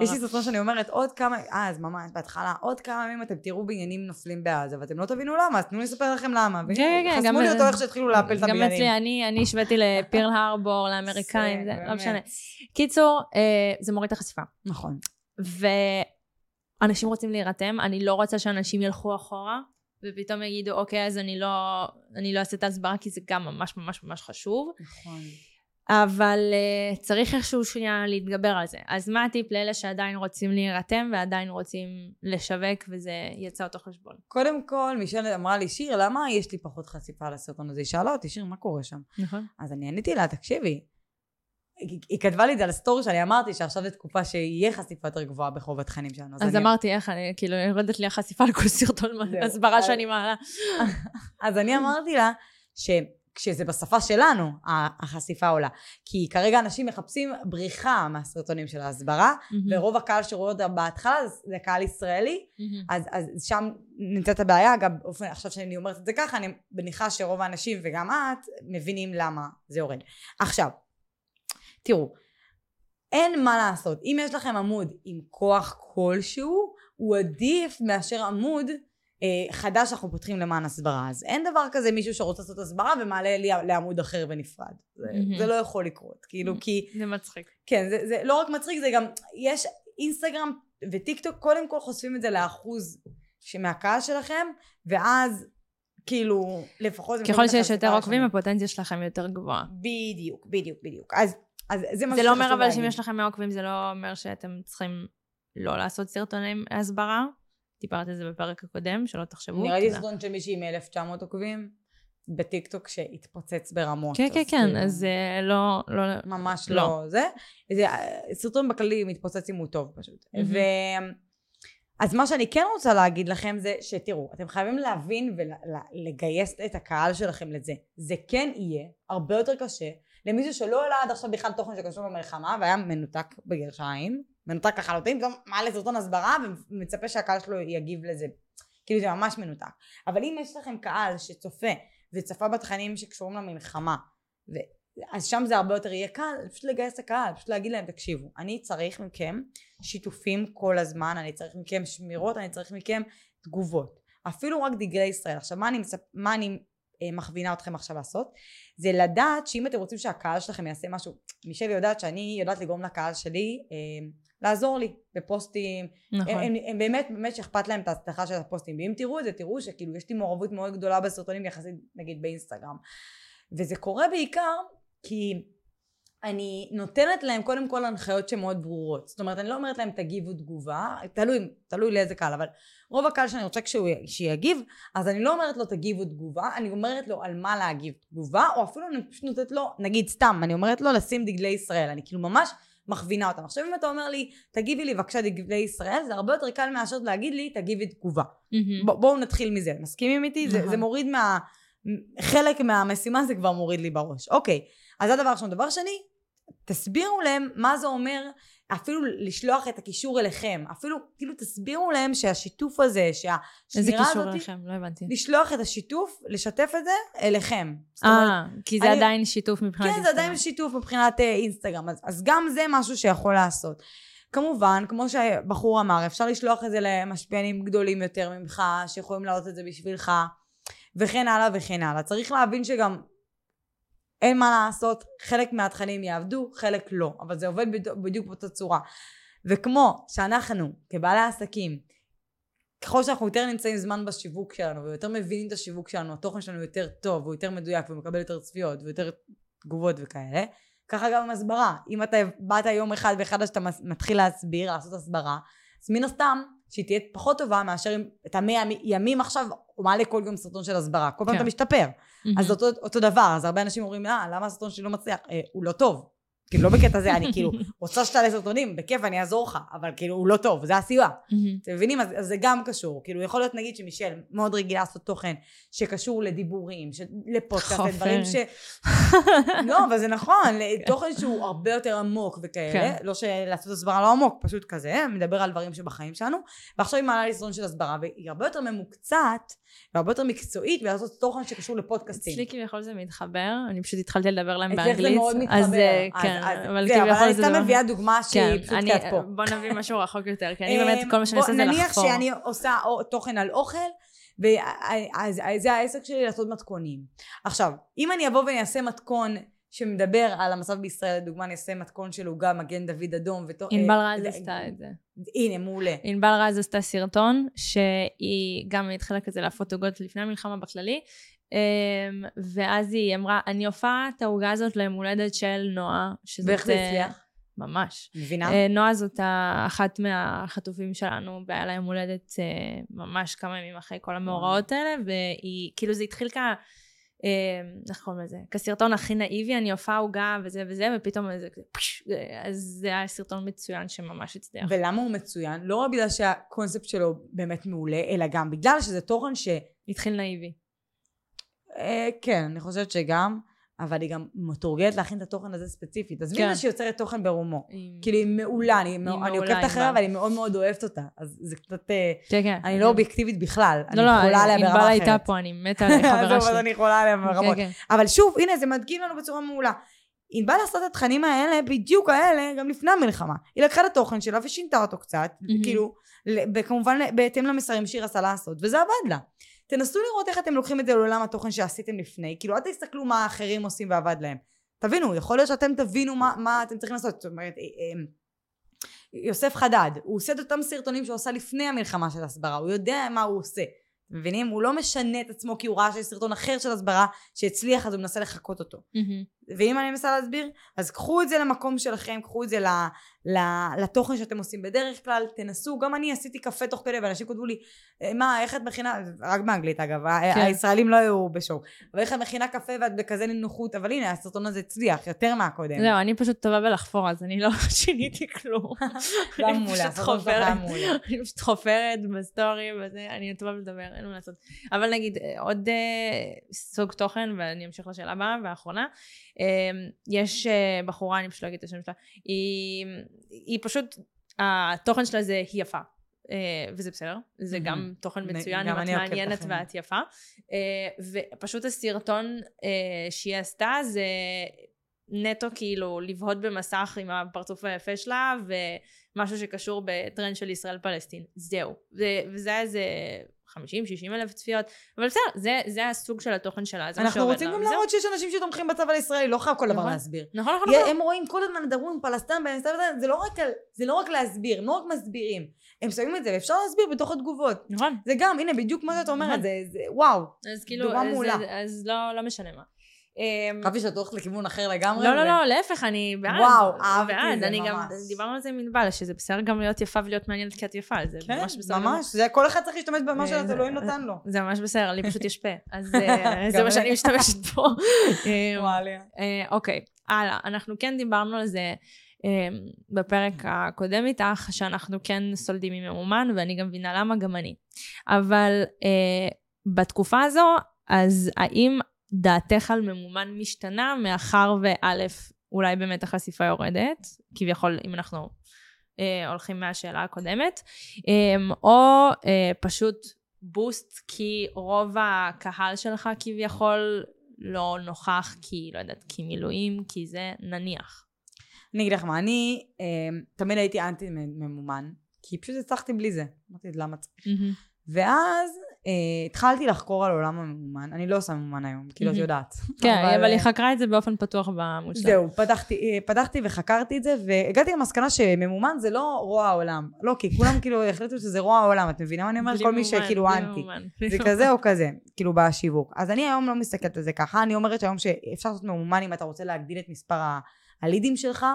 יש לי סרטון שאני אומרת עוד כמה, אה, אז ממש בהתחלה, עוד כמה ימים אתם תראו בניינים נופלים בעזה, ואתם לא תבינו למה, אז תנו לי לספר לכם למה. כן, כן, חסמו גם- לי אותו איך שהתחילו להפל את גם הבניינים. אצלי, אני, אני השוויתי לפרל הרבור, לאמריקאים, זה לא. משנה. קיצור, זה מוריד את החשיפה. נכון. ואנשים רוצים להירתם, אני לא רוצה שאנשים ילכו אחורה, ופתאום יגידו, אוקיי, אז אני לא, אני לא אעשה את ההסברה, כי זה גם ממש ממש ממש חשוב. נכון. אבל uh, צריך איכשהו שנייה להתגבר על זה. אז מה הטיפ לאלה שעדיין רוצים להירתם ועדיין רוצים לשווק, וזה יצא אותו חשבון? קודם כל, מישל אמרה לי, שיר, למה יש לי פחות חשיפה לסרטון הזה? היא שאלה אותי, שיר, מה קורה שם? נכון. אז אני עניתי לה, תקשיבי, היא, כתבה לי את זה על הסטורי שאני אמרתי שעכשיו זו תקופה שיהיה חשיפה יותר גבוהה בחוב התכנים שלנו. אז אני, אמרתי, איך אני, כאילו, יורדת לי החשיפה לכל סרטון. הסברה אז- שאני מעלה. אז אני אמרתי לה שכשזה בשפה שלנו, החשיפה עולה. כי כרגע אנשים מחפשים בריחה מהסרטונים של ההסברה, ורוב הקהל שרואה אותה בהתחלה זה- קהל ישראלי. אז, אז שם נמצאת הבעיה, גם באופן, עכשיו שאני אומרת את זה ככה, אני מניחה שרוב האנשים וגם את מבינים למה זה יורד. עכשיו, תראו, אין מה לעשות, אם יש לכם עמוד עם כוח כלשהו, הוא עדיף מאשר עמוד אה, חדש שאנחנו פותחים למען הסברה. אז אין דבר כזה מישהו שרוצה לעשות הסברה ומעלה לי לעמוד אחר ונפרד. זה, מהמם. זה לא יכול לקרות, כאילו, כי זה מצחיק. כן, זה, זה לא רק מצחיק, זה גם, יש אינסטגרם וטיק טוק קודם כל חושפים את זה לאחוז מהקהל שלכם, ואז כאילו, לפחות... ככל שיש יותר עוקבים. הפוטנציה שלכם יותר גבוהה. בדיוק, בדיוק, בדיוק. אז, אז זה מה זה לא אומר אבל שאם. יש לכם 100 עוקבים, זה לא אומר שאתם צריכים לא לעשות סרטוני הסברה. דיברת על זה בפרק הקודם, שלא תחשבו. ראיתי תודה. סרטון של מישהי עם 1,900 עוקבים בטיקטוק שהתפוצץ ברמות. כן, כן, כן, כאילו, אז זה לא, לא, ממש לא. לא. זה, זה, סרטון בכללי מתפוצץ אם הוא טוב פשוט. מהמם. ו... אז מה שאני כן רוצה להגיד לכם זה שתראו, אתם חייבים להבין ולגייס את הקהל שלכם לזה. זה כן יהיה הרבה יותר קשה למישהו שלא העלה עד עכשיו בכלל תוכן שקשור במלחמה והיה מנותק בגרשיים, מנותק לחלוטין, פתאום מעלה סרטון הסברה ומצפה שהקהל שלו יגיב לזה. כאילו זה ממש מנותק. אבל אם יש לכם קהל שצופה וצפה בתכנים שקשורים למלחמה, ו... אז שם זה הרבה יותר יהיה קל, פשוט לגייס את הקהל, פשוט להגיד להם, תקשיבו, אני צריך מכם שיתופים כל הזמן, אני צריך מכם שמירות, אני צריך מכם תגובות. אפילו רק דגלי ישראל. עכשיו, מה אני, מצפ... מה אני מכווינה אתכם עכשיו לעשות? זה לדעת שאם אתם רוצים שהקהל שלכם יעשה משהו, מישל יודעת שאני יודעת לגרום לקהל שלי אה, לעזור לי בפוסטים, נכון. הם, הם, הם באמת, באמת שאכפת להם את ההצלחה של הפוסטים, ואם תראו את זה, תראו שכאילו יש לי מעורבות מאוד גדולה בסרטונים יחסית נגיד באינסטגרם. וזה קורה בעיקר כי אני נותנת להם קודם כל הנחיות שהן מאוד ברורות. זאת אומרת, אני לא אומרת להם תגיבו תגובה, תלוי, תלוי לאיזה קהל, אבל רוב הקהל שאני רוצה כשהוא, שיגיב, אז אני לא אומרת לו תגיבו תגובה, אני אומרת לו על מה להגיב תגובה, או אפילו אני פשוט נותנת לו, נגיד סתם, אני אומרת לו לשים דגלי ישראל, אני כאילו ממש מכווינה אותם. עכשיו אם אתה אומר לי, תגיבי לי בבקשה דגלי ישראל, זה הרבה יותר קל מאשר להגיד לי, תגיבי תגובה. מהמם. ב- בואו נתחיל מזה. מסכימים איתי? זה, נכון. זה מוריד מה... חלק מהמשימה זה כבר מוריד לי בראש. אוקיי, אז זה הדבר הראשון. דבר שני, תסבירו להם מה זה אומר אפילו לשלוח את הקישור אליכם. אפילו, כאילו תסבירו להם שהשיתוף הזה, איזה שהשמירה קישור הזאת, אליכם? לא הבנתי. לשלוח את השיתוף, לשתף את זה אליכם. אה, כי זה אני- עדיין שיתוף מבחינת כן, זה עדיין אינסטגרם. שיתוף מבחינת אה, אינסטגרם, אז, אז גם זה משהו שיכול לעשות. כמובן, כמו שהבחור אמר, אפשר לשלוח את זה למשפיענים גדולים יותר ממך, שיכולים לעלות את זה בשבילך, וכן הלאה וכן הלאה. צריך להבין שגם אין מה לעשות, חלק מהתכנים יעבדו, חלק לא, אבל זה עובד בדיוק, באותה צורה. וכמו שאנחנו, כבעלי עסקים, ככל שאנחנו יותר נמצאים זמן בשיווק שלנו ויותר מבינים את השיווק שלנו, התוכן שלנו יותר טוב, הוא יותר מדויק ומקבל יותר צפיות ויותר תגובות וכאלה, ככה גם עם הסברה. אם אתה באת יום אחד ואחד שאתה מתחיל להסביר, לעשות הסברה, אז מן הסתם שהיא תהיה פחות טובה מאשר אם את המאה ימים עכשיו הוא מעלה כל יום סרטון של הסברה. כל פעם כן. אתה משתפר. מהמם. אז אותו, אותו דבר, אז הרבה אנשים אומרים, אה, למה הסרטון שלי לא מצליח? אה, הוא לא טוב. כאילו, לא בקטע זה, אני כאילו רוצה שתעלה סרטונים, בכיף, אני אעזור לך, אבל כאילו, הוא לא טוב, זה הסיבה. אתם מבינים? אז, אז זה גם קשור. כאילו, יכול להיות נגיד שמישל מאוד רגילה לעשות תוכן שקשור לדיבורים, ש... לפודקאסט. לדברים ש... לא, אבל זה נכון, תוכן שהוא הרבה יותר עמוק וכאלה. כן. לא שלעשות הסברה לא עמוק, פשוט כזה, מדבר על דברים שבחיים שלנו. ועכשיו היא מעלה לי סרטון של הסברה, והיא הרבה יותר ממוקצעת, והרבה יותר מקצועית, ולעשות תוכן שקשור לפודקאסטים. אצלי כביכול זה מתחבר, אני פשוט התחלתי לדבר להם אצלך זה באנגלית. מאוד מתחבר. אז אה, אז- כן, אבל אבל כביכול אני זה סתם דבר... מביאה דוגמה שהיא כן, פשוט אני- קצת פה. בוא נביא משהו רחוק יותר, כי אני באמת, כל מה שאני עושה זה נניח לחפור. שאני עושה תוכן על אוכל, וזה העסק שלי לעשות מתכונים. עכשיו, אם אני אבוא ואני אעשה מתכון שמדבר על המצב בישראל, לדוגמה אני אעשה מתכון של עוגה מגן דוד אדום. ותו- ענבל אה, רז אה, עשתה את זה. הנה, מעולה. ענבל רז עשתה סרטון, שהיא גם התחילה כזה להפות עוגות לפני המלחמה בכללי, אמ, ואז היא אמרה, אני הופעה את העוגה הזאת ליום הולדת של נועה, שזאת... ואיך זה אה, הצליח? ממש. מבינה? אה, נועה זאת אחת מהחטופים שלנו, והיה לה יום הולדת אה, ממש כמה ימים אחרי כל המאורעות האלה, והיא, כאילו זה התחיל כ... איך קוראים לזה? כסרטון הכי נאיבי, אני הופעה עוגה וזה וזה, ופתאום איזה אה, אז זה היה סרטון מצוין שממש הצליח. ולמה הוא מצוין? לא רק בגלל שהקונספט שלו באמת מעולה, אלא גם בגלל שזה תוכן ש... התחיל נאיבי. אה, כן, אני חושבת שגם, אבל היא גם מתורגלת להכין את התוכן הזה ספציפית. עזבי כן. את זה שהיא יוצרת תוכן ברומו. כאילו היא מעולה, אני, מעולה, עוקבת אחריה. אבל אני מאוד מאוד אוהבת אותה. אז זה קצת, אה, כן, כן. אני לא אובייקטיבית בכלל, אני לא, לא, יכולה עליה ברמה אחרת. ענבל הייתה פה, אני מתה עליה, חברה אז שלי. אני יכולה עליה ברמות. כן, כן. אבל שוב, הנה, זה מדגים לנו בצורה מעולה. ענבל עשתה את התכנים האלה, בדיוק האלה, גם לפני המלחמה. היא לקחה את התוכן שלה ושינתה אותו קצת. כאילו, וכמובן בהתאם למסרים שהיא רצתה לעשות, וזה עבד לה. תנסו לראות איך אתם לוקחים את זה לעולם התוכן שעשיתם לפני, כאילו אל תסתכלו מה האחרים עושים ועבד להם. תבינו, יכול להיות שאתם תבינו מה, מה אתם צריכים לעשות. זאת אומרת, אה, אה, יוסף חדד, הוא עושה את אותם סרטונים שהוא עשה לפני המלחמה של הסברה, הוא יודע מה הוא עושה. מבינים? הוא לא משנה את עצמו כי הוא ראה שיש סרטון אחר של הסברה שהצליח אז הוא מנסה לחקות אותו. מהמם. ואם אני מנסה להסביר, אז קחו את זה למקום שלכם, קחו את זה ל, ל, לתוכן שאתם עושים בדרך כלל, תנסו, גם אני עשיתי קפה תוך כדי ואנשים כתבו לי, "אה, מה, איך את מכינה, רק באנגלית אגב, כן. הישראלים לא היו בשוק, אבל איך את מכינה קפה ואת בכזה נינוחות, אבל הנה הסרטון הזה הצליח יותר מהקודם. זהו, אני פשוט טובה בלחפור, אז אני לא שיניתי כלום. גם מעולה, הסרטון שלך היה. מעולה. אני פשוט חופרת בסטורי וזה, אני טובה לדבר, אין מה לעשות. אבל נגיד, אה, עוד אה, סוג תוכן, ואני אמשיך לשאלה הבאה והאחרונה. אה, יש אה, בחורה, אני פשוט לא אגיד את השם שלה, היא, היא פשוט, התוכן שלה זה היא יפה. אה, וזה בסדר, זה. גם תוכן מצוין, אם את מעניינת. ואת יפה. אה, ופשוט הסרטון שהיא עשתה זה נטו כאילו לבהות במסך עם הפרצוף היפה שלה ומשהו שקשור בטרנד של ישראל פלסטין. זהו. וזה היה איזה 50-60 אלף צפיות, אבל בסדר, זה, זה הסוג של התוכן שלה, זה מה אנחנו שעובד רוצים לה, גם. להראות שיש אנשים שתומכים בצבא הישראלי, לא חייב כל דבר נכון. להסביר. נכון, נכון, נכון. הם רואים כל הזמן מדברים פלסטין באינסטגרם, זה לא רק זה לא רק להסביר, הם לא רק מסבירים. הם שמים את זה ואפשר להסביר בתוך התגובות. נכון. זה גם, הנה, בדיוק מה שאת אומרת, נכון. זה, זה, וואו. אז כאילו, דוגמה מעולה. אז לא, לא משנה מה. אמ, חשבתי שאת הולכת לכיוון אחר לגמרי. לא, לא, לא, להפך, אני בעד. וואו, אהבתי בעד. זה אני גם, ממש. דיברנו על זה עם ענבל, שזה בסדר גם להיות יפה ולהיות מעניינת כי את יפה, זה כן, ממש בסדר. גמור. ממש. זה כל אחד צריך להשתמש במה אה, זה- שאלוהים נתן לו. זה ממש בסדר, לי פשוט יש פה. אז אה, זה מה שאני. משתמשת פה. אמ, וואליה. אה, אוקיי, הלאה. אנחנו כן דיברנו על זה אה, בפרק הקודם איתך, שאנחנו כן סולדים מממומן, ואני גם מבינה למה, גם אני. אבל בתקופה הזו, אז האם דעתך על ממומן משתנה, מאחר וא', אולי באמת החשיפה יורדת, כביכול, אם אנחנו אה, הולכים מהשאלה הקודמת, אה, או אה, פשוט בוסט כי רוב הקהל שלך כביכול לא נוכח כי, לא יודעת, כי מילואים, כי זה נניח. אני אגיד לך מה, אני אה, תמיד הייתי אנטי ממומן, כי פשוט הצלחתי בלי זה. אמרתי, למה צריך? ואז אה, התחלתי לחקור על עולם הממומן. אני לא עושה ממומן היום, כאילו את מהמם. יודעת. כן, אבל היא אה, חקרה את זה באופן פתוח בעמוד שלה. זהו, פתחתי, אה, פתחתי וחקרתי את זה, והגעתי למסקנה שממומן זה לא רוע העולם. לא, כי כולם כאילו החליטו שזה רוע העולם, את מבינה מה אני אומרת? כל מי שכאילו אנטי. זה כזה או כזה, כאילו בשיווק. אז אני היום לא מסתכלת על זה ככה, אני אומרת שהיום שאפשר לעשות ממומן אם אתה רוצה להגדיל את מספר ה- הלידים שלך,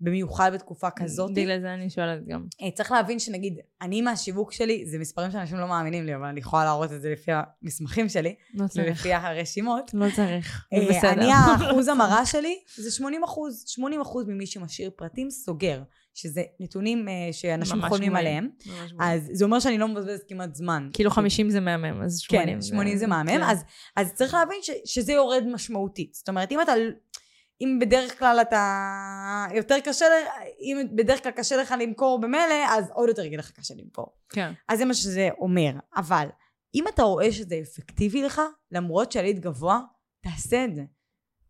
במיוחד בתקופה כזאת. בגלל זה אני שואלת גם. אה, צריך להבין שנגיד, אני מהשיווק שלי, זה מספרים שאנשים לא מאמינים לי, אבל אני יכולה להראות את זה לפי המסמכים שלי, לא צריך. ולפי הרשימות. לא צריך. אה, בסדר. אני, האחוז המרה שלי זה 80 אחוז. 80 אחוז ממי שמשאיר פרטים סוגר, שזה נתונים אה, שאנשים חולמים. עליהם. ממש. אז זה אומר שאני לא מבזבזת כמעט זמן. כאילו 50 זה מהמם, אז 80 כן, 80 זה מהמם, כן. אז, אז צריך להבין ש, שזה יורד משמעותית. זאת אומרת, אם אתה, אם בדרך כלל אתה יותר קשה, אם בדרך כלל קשה לך למכור במילא, אז עוד יותר יגיד לך קשה למכור. כן. אז זה מה שזה אומר. אבל, אם אתה רואה שזה אפקטיבי לך, למרות שעלית גבוה, תעשה את זה.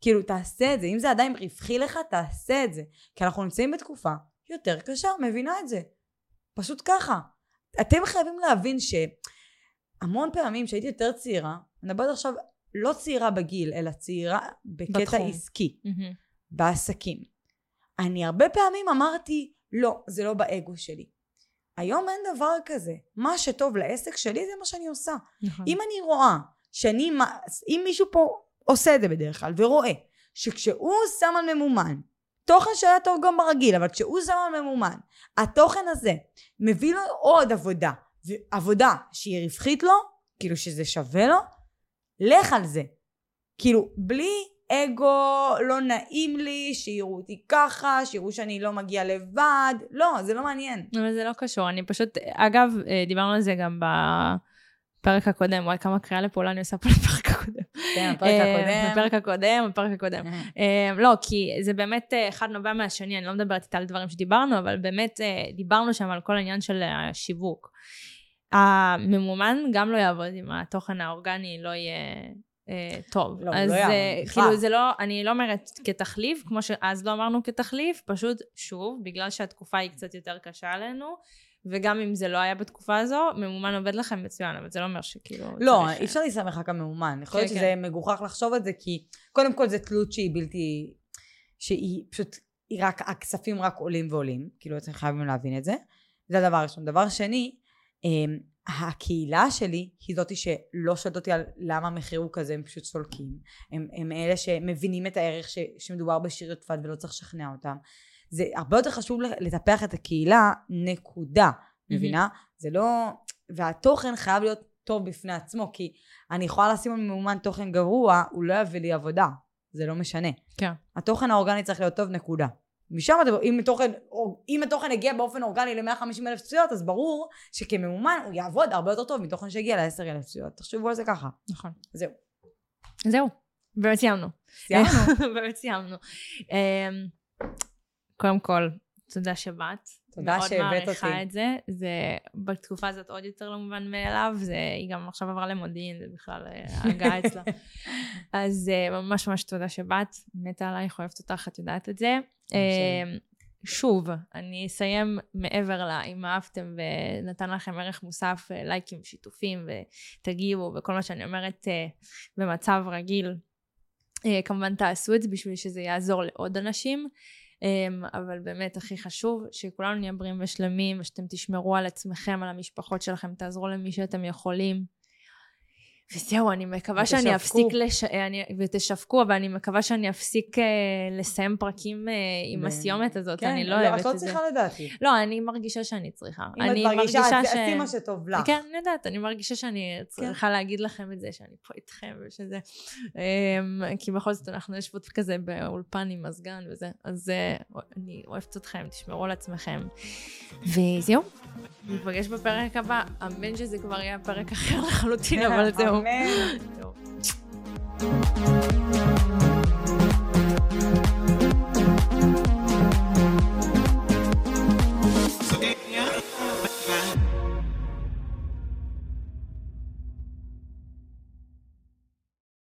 כאילו, תעשה את זה. אם זה עדיין רווחי לך, תעשה את זה. כי אנחנו נמצאים בתקופה יותר קשה, מבינה את זה. פשוט ככה. אתם חייבים להבין שהמון פעמים כשהייתי יותר צעירה, אני מדברת עכשיו לא צעירה בגיל, אלא צעירה בקטע בתחום. עסקי, מהמם. בעסקים. אני הרבה פעמים אמרתי, לא, זה לא באגו שלי. היום אין דבר כזה. מה שטוב לעסק שלי זה מה שאני עושה. נכון. אם אני רואה שאני, אם מישהו פה עושה את זה בדרך כלל ורואה שכשהוא שם על ממומן, תוכן שהיה טוב גם ברגיל, אבל כשהוא שם על ממומן, התוכן הזה מביא לו עוד עבודה, ועבודה שהיא רווחית לו, כאילו שזה שווה לו, לך על זה. כאילו, בלי אגו, לא נעים לי, שיראו אותי ככה, שיראו שאני לא מגיעה לבד, לא, זה לא מעניין. אבל זה לא קשור, אני פשוט, אגב, אה, דיברנו על זה גם בפרק הקודם, וואי, כמה קריאה לפעולה אני עושה פה בפרק הקודם. כן, הפרק אה, הקודם. בפרק הקודם, בפרק הקודם. אה, לא, כי זה באמת אחד נובע מהשני, אני לא מדברת איתה על דברים שדיברנו, אבל באמת דיברנו שם על כל העניין של השיווק. הממומן גם לא יעבוד אם התוכן האורגני לא יהיה אה, טוב. לא, אז לא אה, בכלל. כאילו זה לא, אני לא אומרת כתחליף, כמו שאז לא אמרנו כתחליף, פשוט שוב, בגלל שהתקופה היא קצת יותר קשה עלינו, וגם אם זה לא היה בתקופה הזו, ממומן עובד לכם מצוין, אבל זה לא אומר שכאילו... לא, אי אפשר להסתמך רק על ממומן. יכול להיות כן, שזה מגוחך לחשוב את זה, כי קודם כל זה תלות שהיא בלתי... שהיא פשוט... היא רק... הכספים רק עולים ועולים. כאילו, אתם חייבים להבין את זה. זה הדבר הראשון. דבר שני, הקהילה שלי היא זאתי שלא שואלת אותי על למה המחיר הוא כזה, הם פשוט סולקים. הם, הם אלה שמבינים את הערך ש, שמדובר בשיר יוטפת ולא צריך לשכנע אותם. זה הרבה יותר חשוב לטפח את הקהילה, נקודה. מבינה? זה לא... והתוכן חייב להיות טוב בפני עצמו, כי אני יכולה לשים על ממומן תוכן גרוע, הוא לא יביא לי עבודה. זה לא משנה. כן. התוכן האורגני צריך להיות טוב, נקודה. משם, אם התוכן, אם התוכן הגיע באופן אורגני ל-150 אלף צפיות, אז ברור שכממומן הוא יעבוד הרבה יותר טוב מתוכן שהגיע ל-10 אלף צפיות. תחשבו על זה ככה. נכון. זהו. זהו, באמת סיימנו. סיימנו. באמת סיימנו. אמ, קודם כל, תודה שבאת. תודה שהבאת מאוד אותי. מעריכה את זה. זה בתקופה הזאת עוד יותר לא מובן מאליו. זה, היא גם עכשיו עברה למודיעין, זה בכלל אה, ההגעה אצלה. אז אה, ממש ממש תודה שבאת. מתה עלייך, אוהבת אותך, את יודעת את זה. אמ, שוב, אני אסיים מעבר לה, אם אהבתם ונתן לכם ערך מוסף, אה, לייקים, שיתופים, ותגיבו, וכל מה שאני אומרת אה, במצב רגיל. אה, כמובן תעשו את זה בשביל שזה יעזור לעוד אנשים, אבל באמת הכי חשוב שכולנו נהיה בריאים ושלמים, ושאתם תשמרו על עצמכם, על המשפחות שלכם, תעזרו למי שאתם יכולים. וזהו, אני מקווה שאני ותשווקו. אפסיק, לש... אני... ותשווקו, אבל אני מקווה שאני אפסיק אה, לסיים פרקים אה, עם ב- הסיומת הזאת, כן, אני לא את אוהבת לא את זה. צריכה לדעתי. לא, אני מרגישה שאני צריכה. אם את אני מרגישה, אז עשי מה שטוב לך. כן, אני יודעת, אני מרגישה שאני צריכה להגיד לכם את זה, שאני פה איתכם ושזה. אמ, כי בכל זאת אנחנו יושבות כזה באולפן עם מזגן וזה, אז אה, אני אוהבת אתכם, תשמרו על עצמכם. וזהו, ניפגש בפרק הבא. אמן שזה כבר יהיה פרק אחר לחלוטין, אבל זהו. אמן. זהו.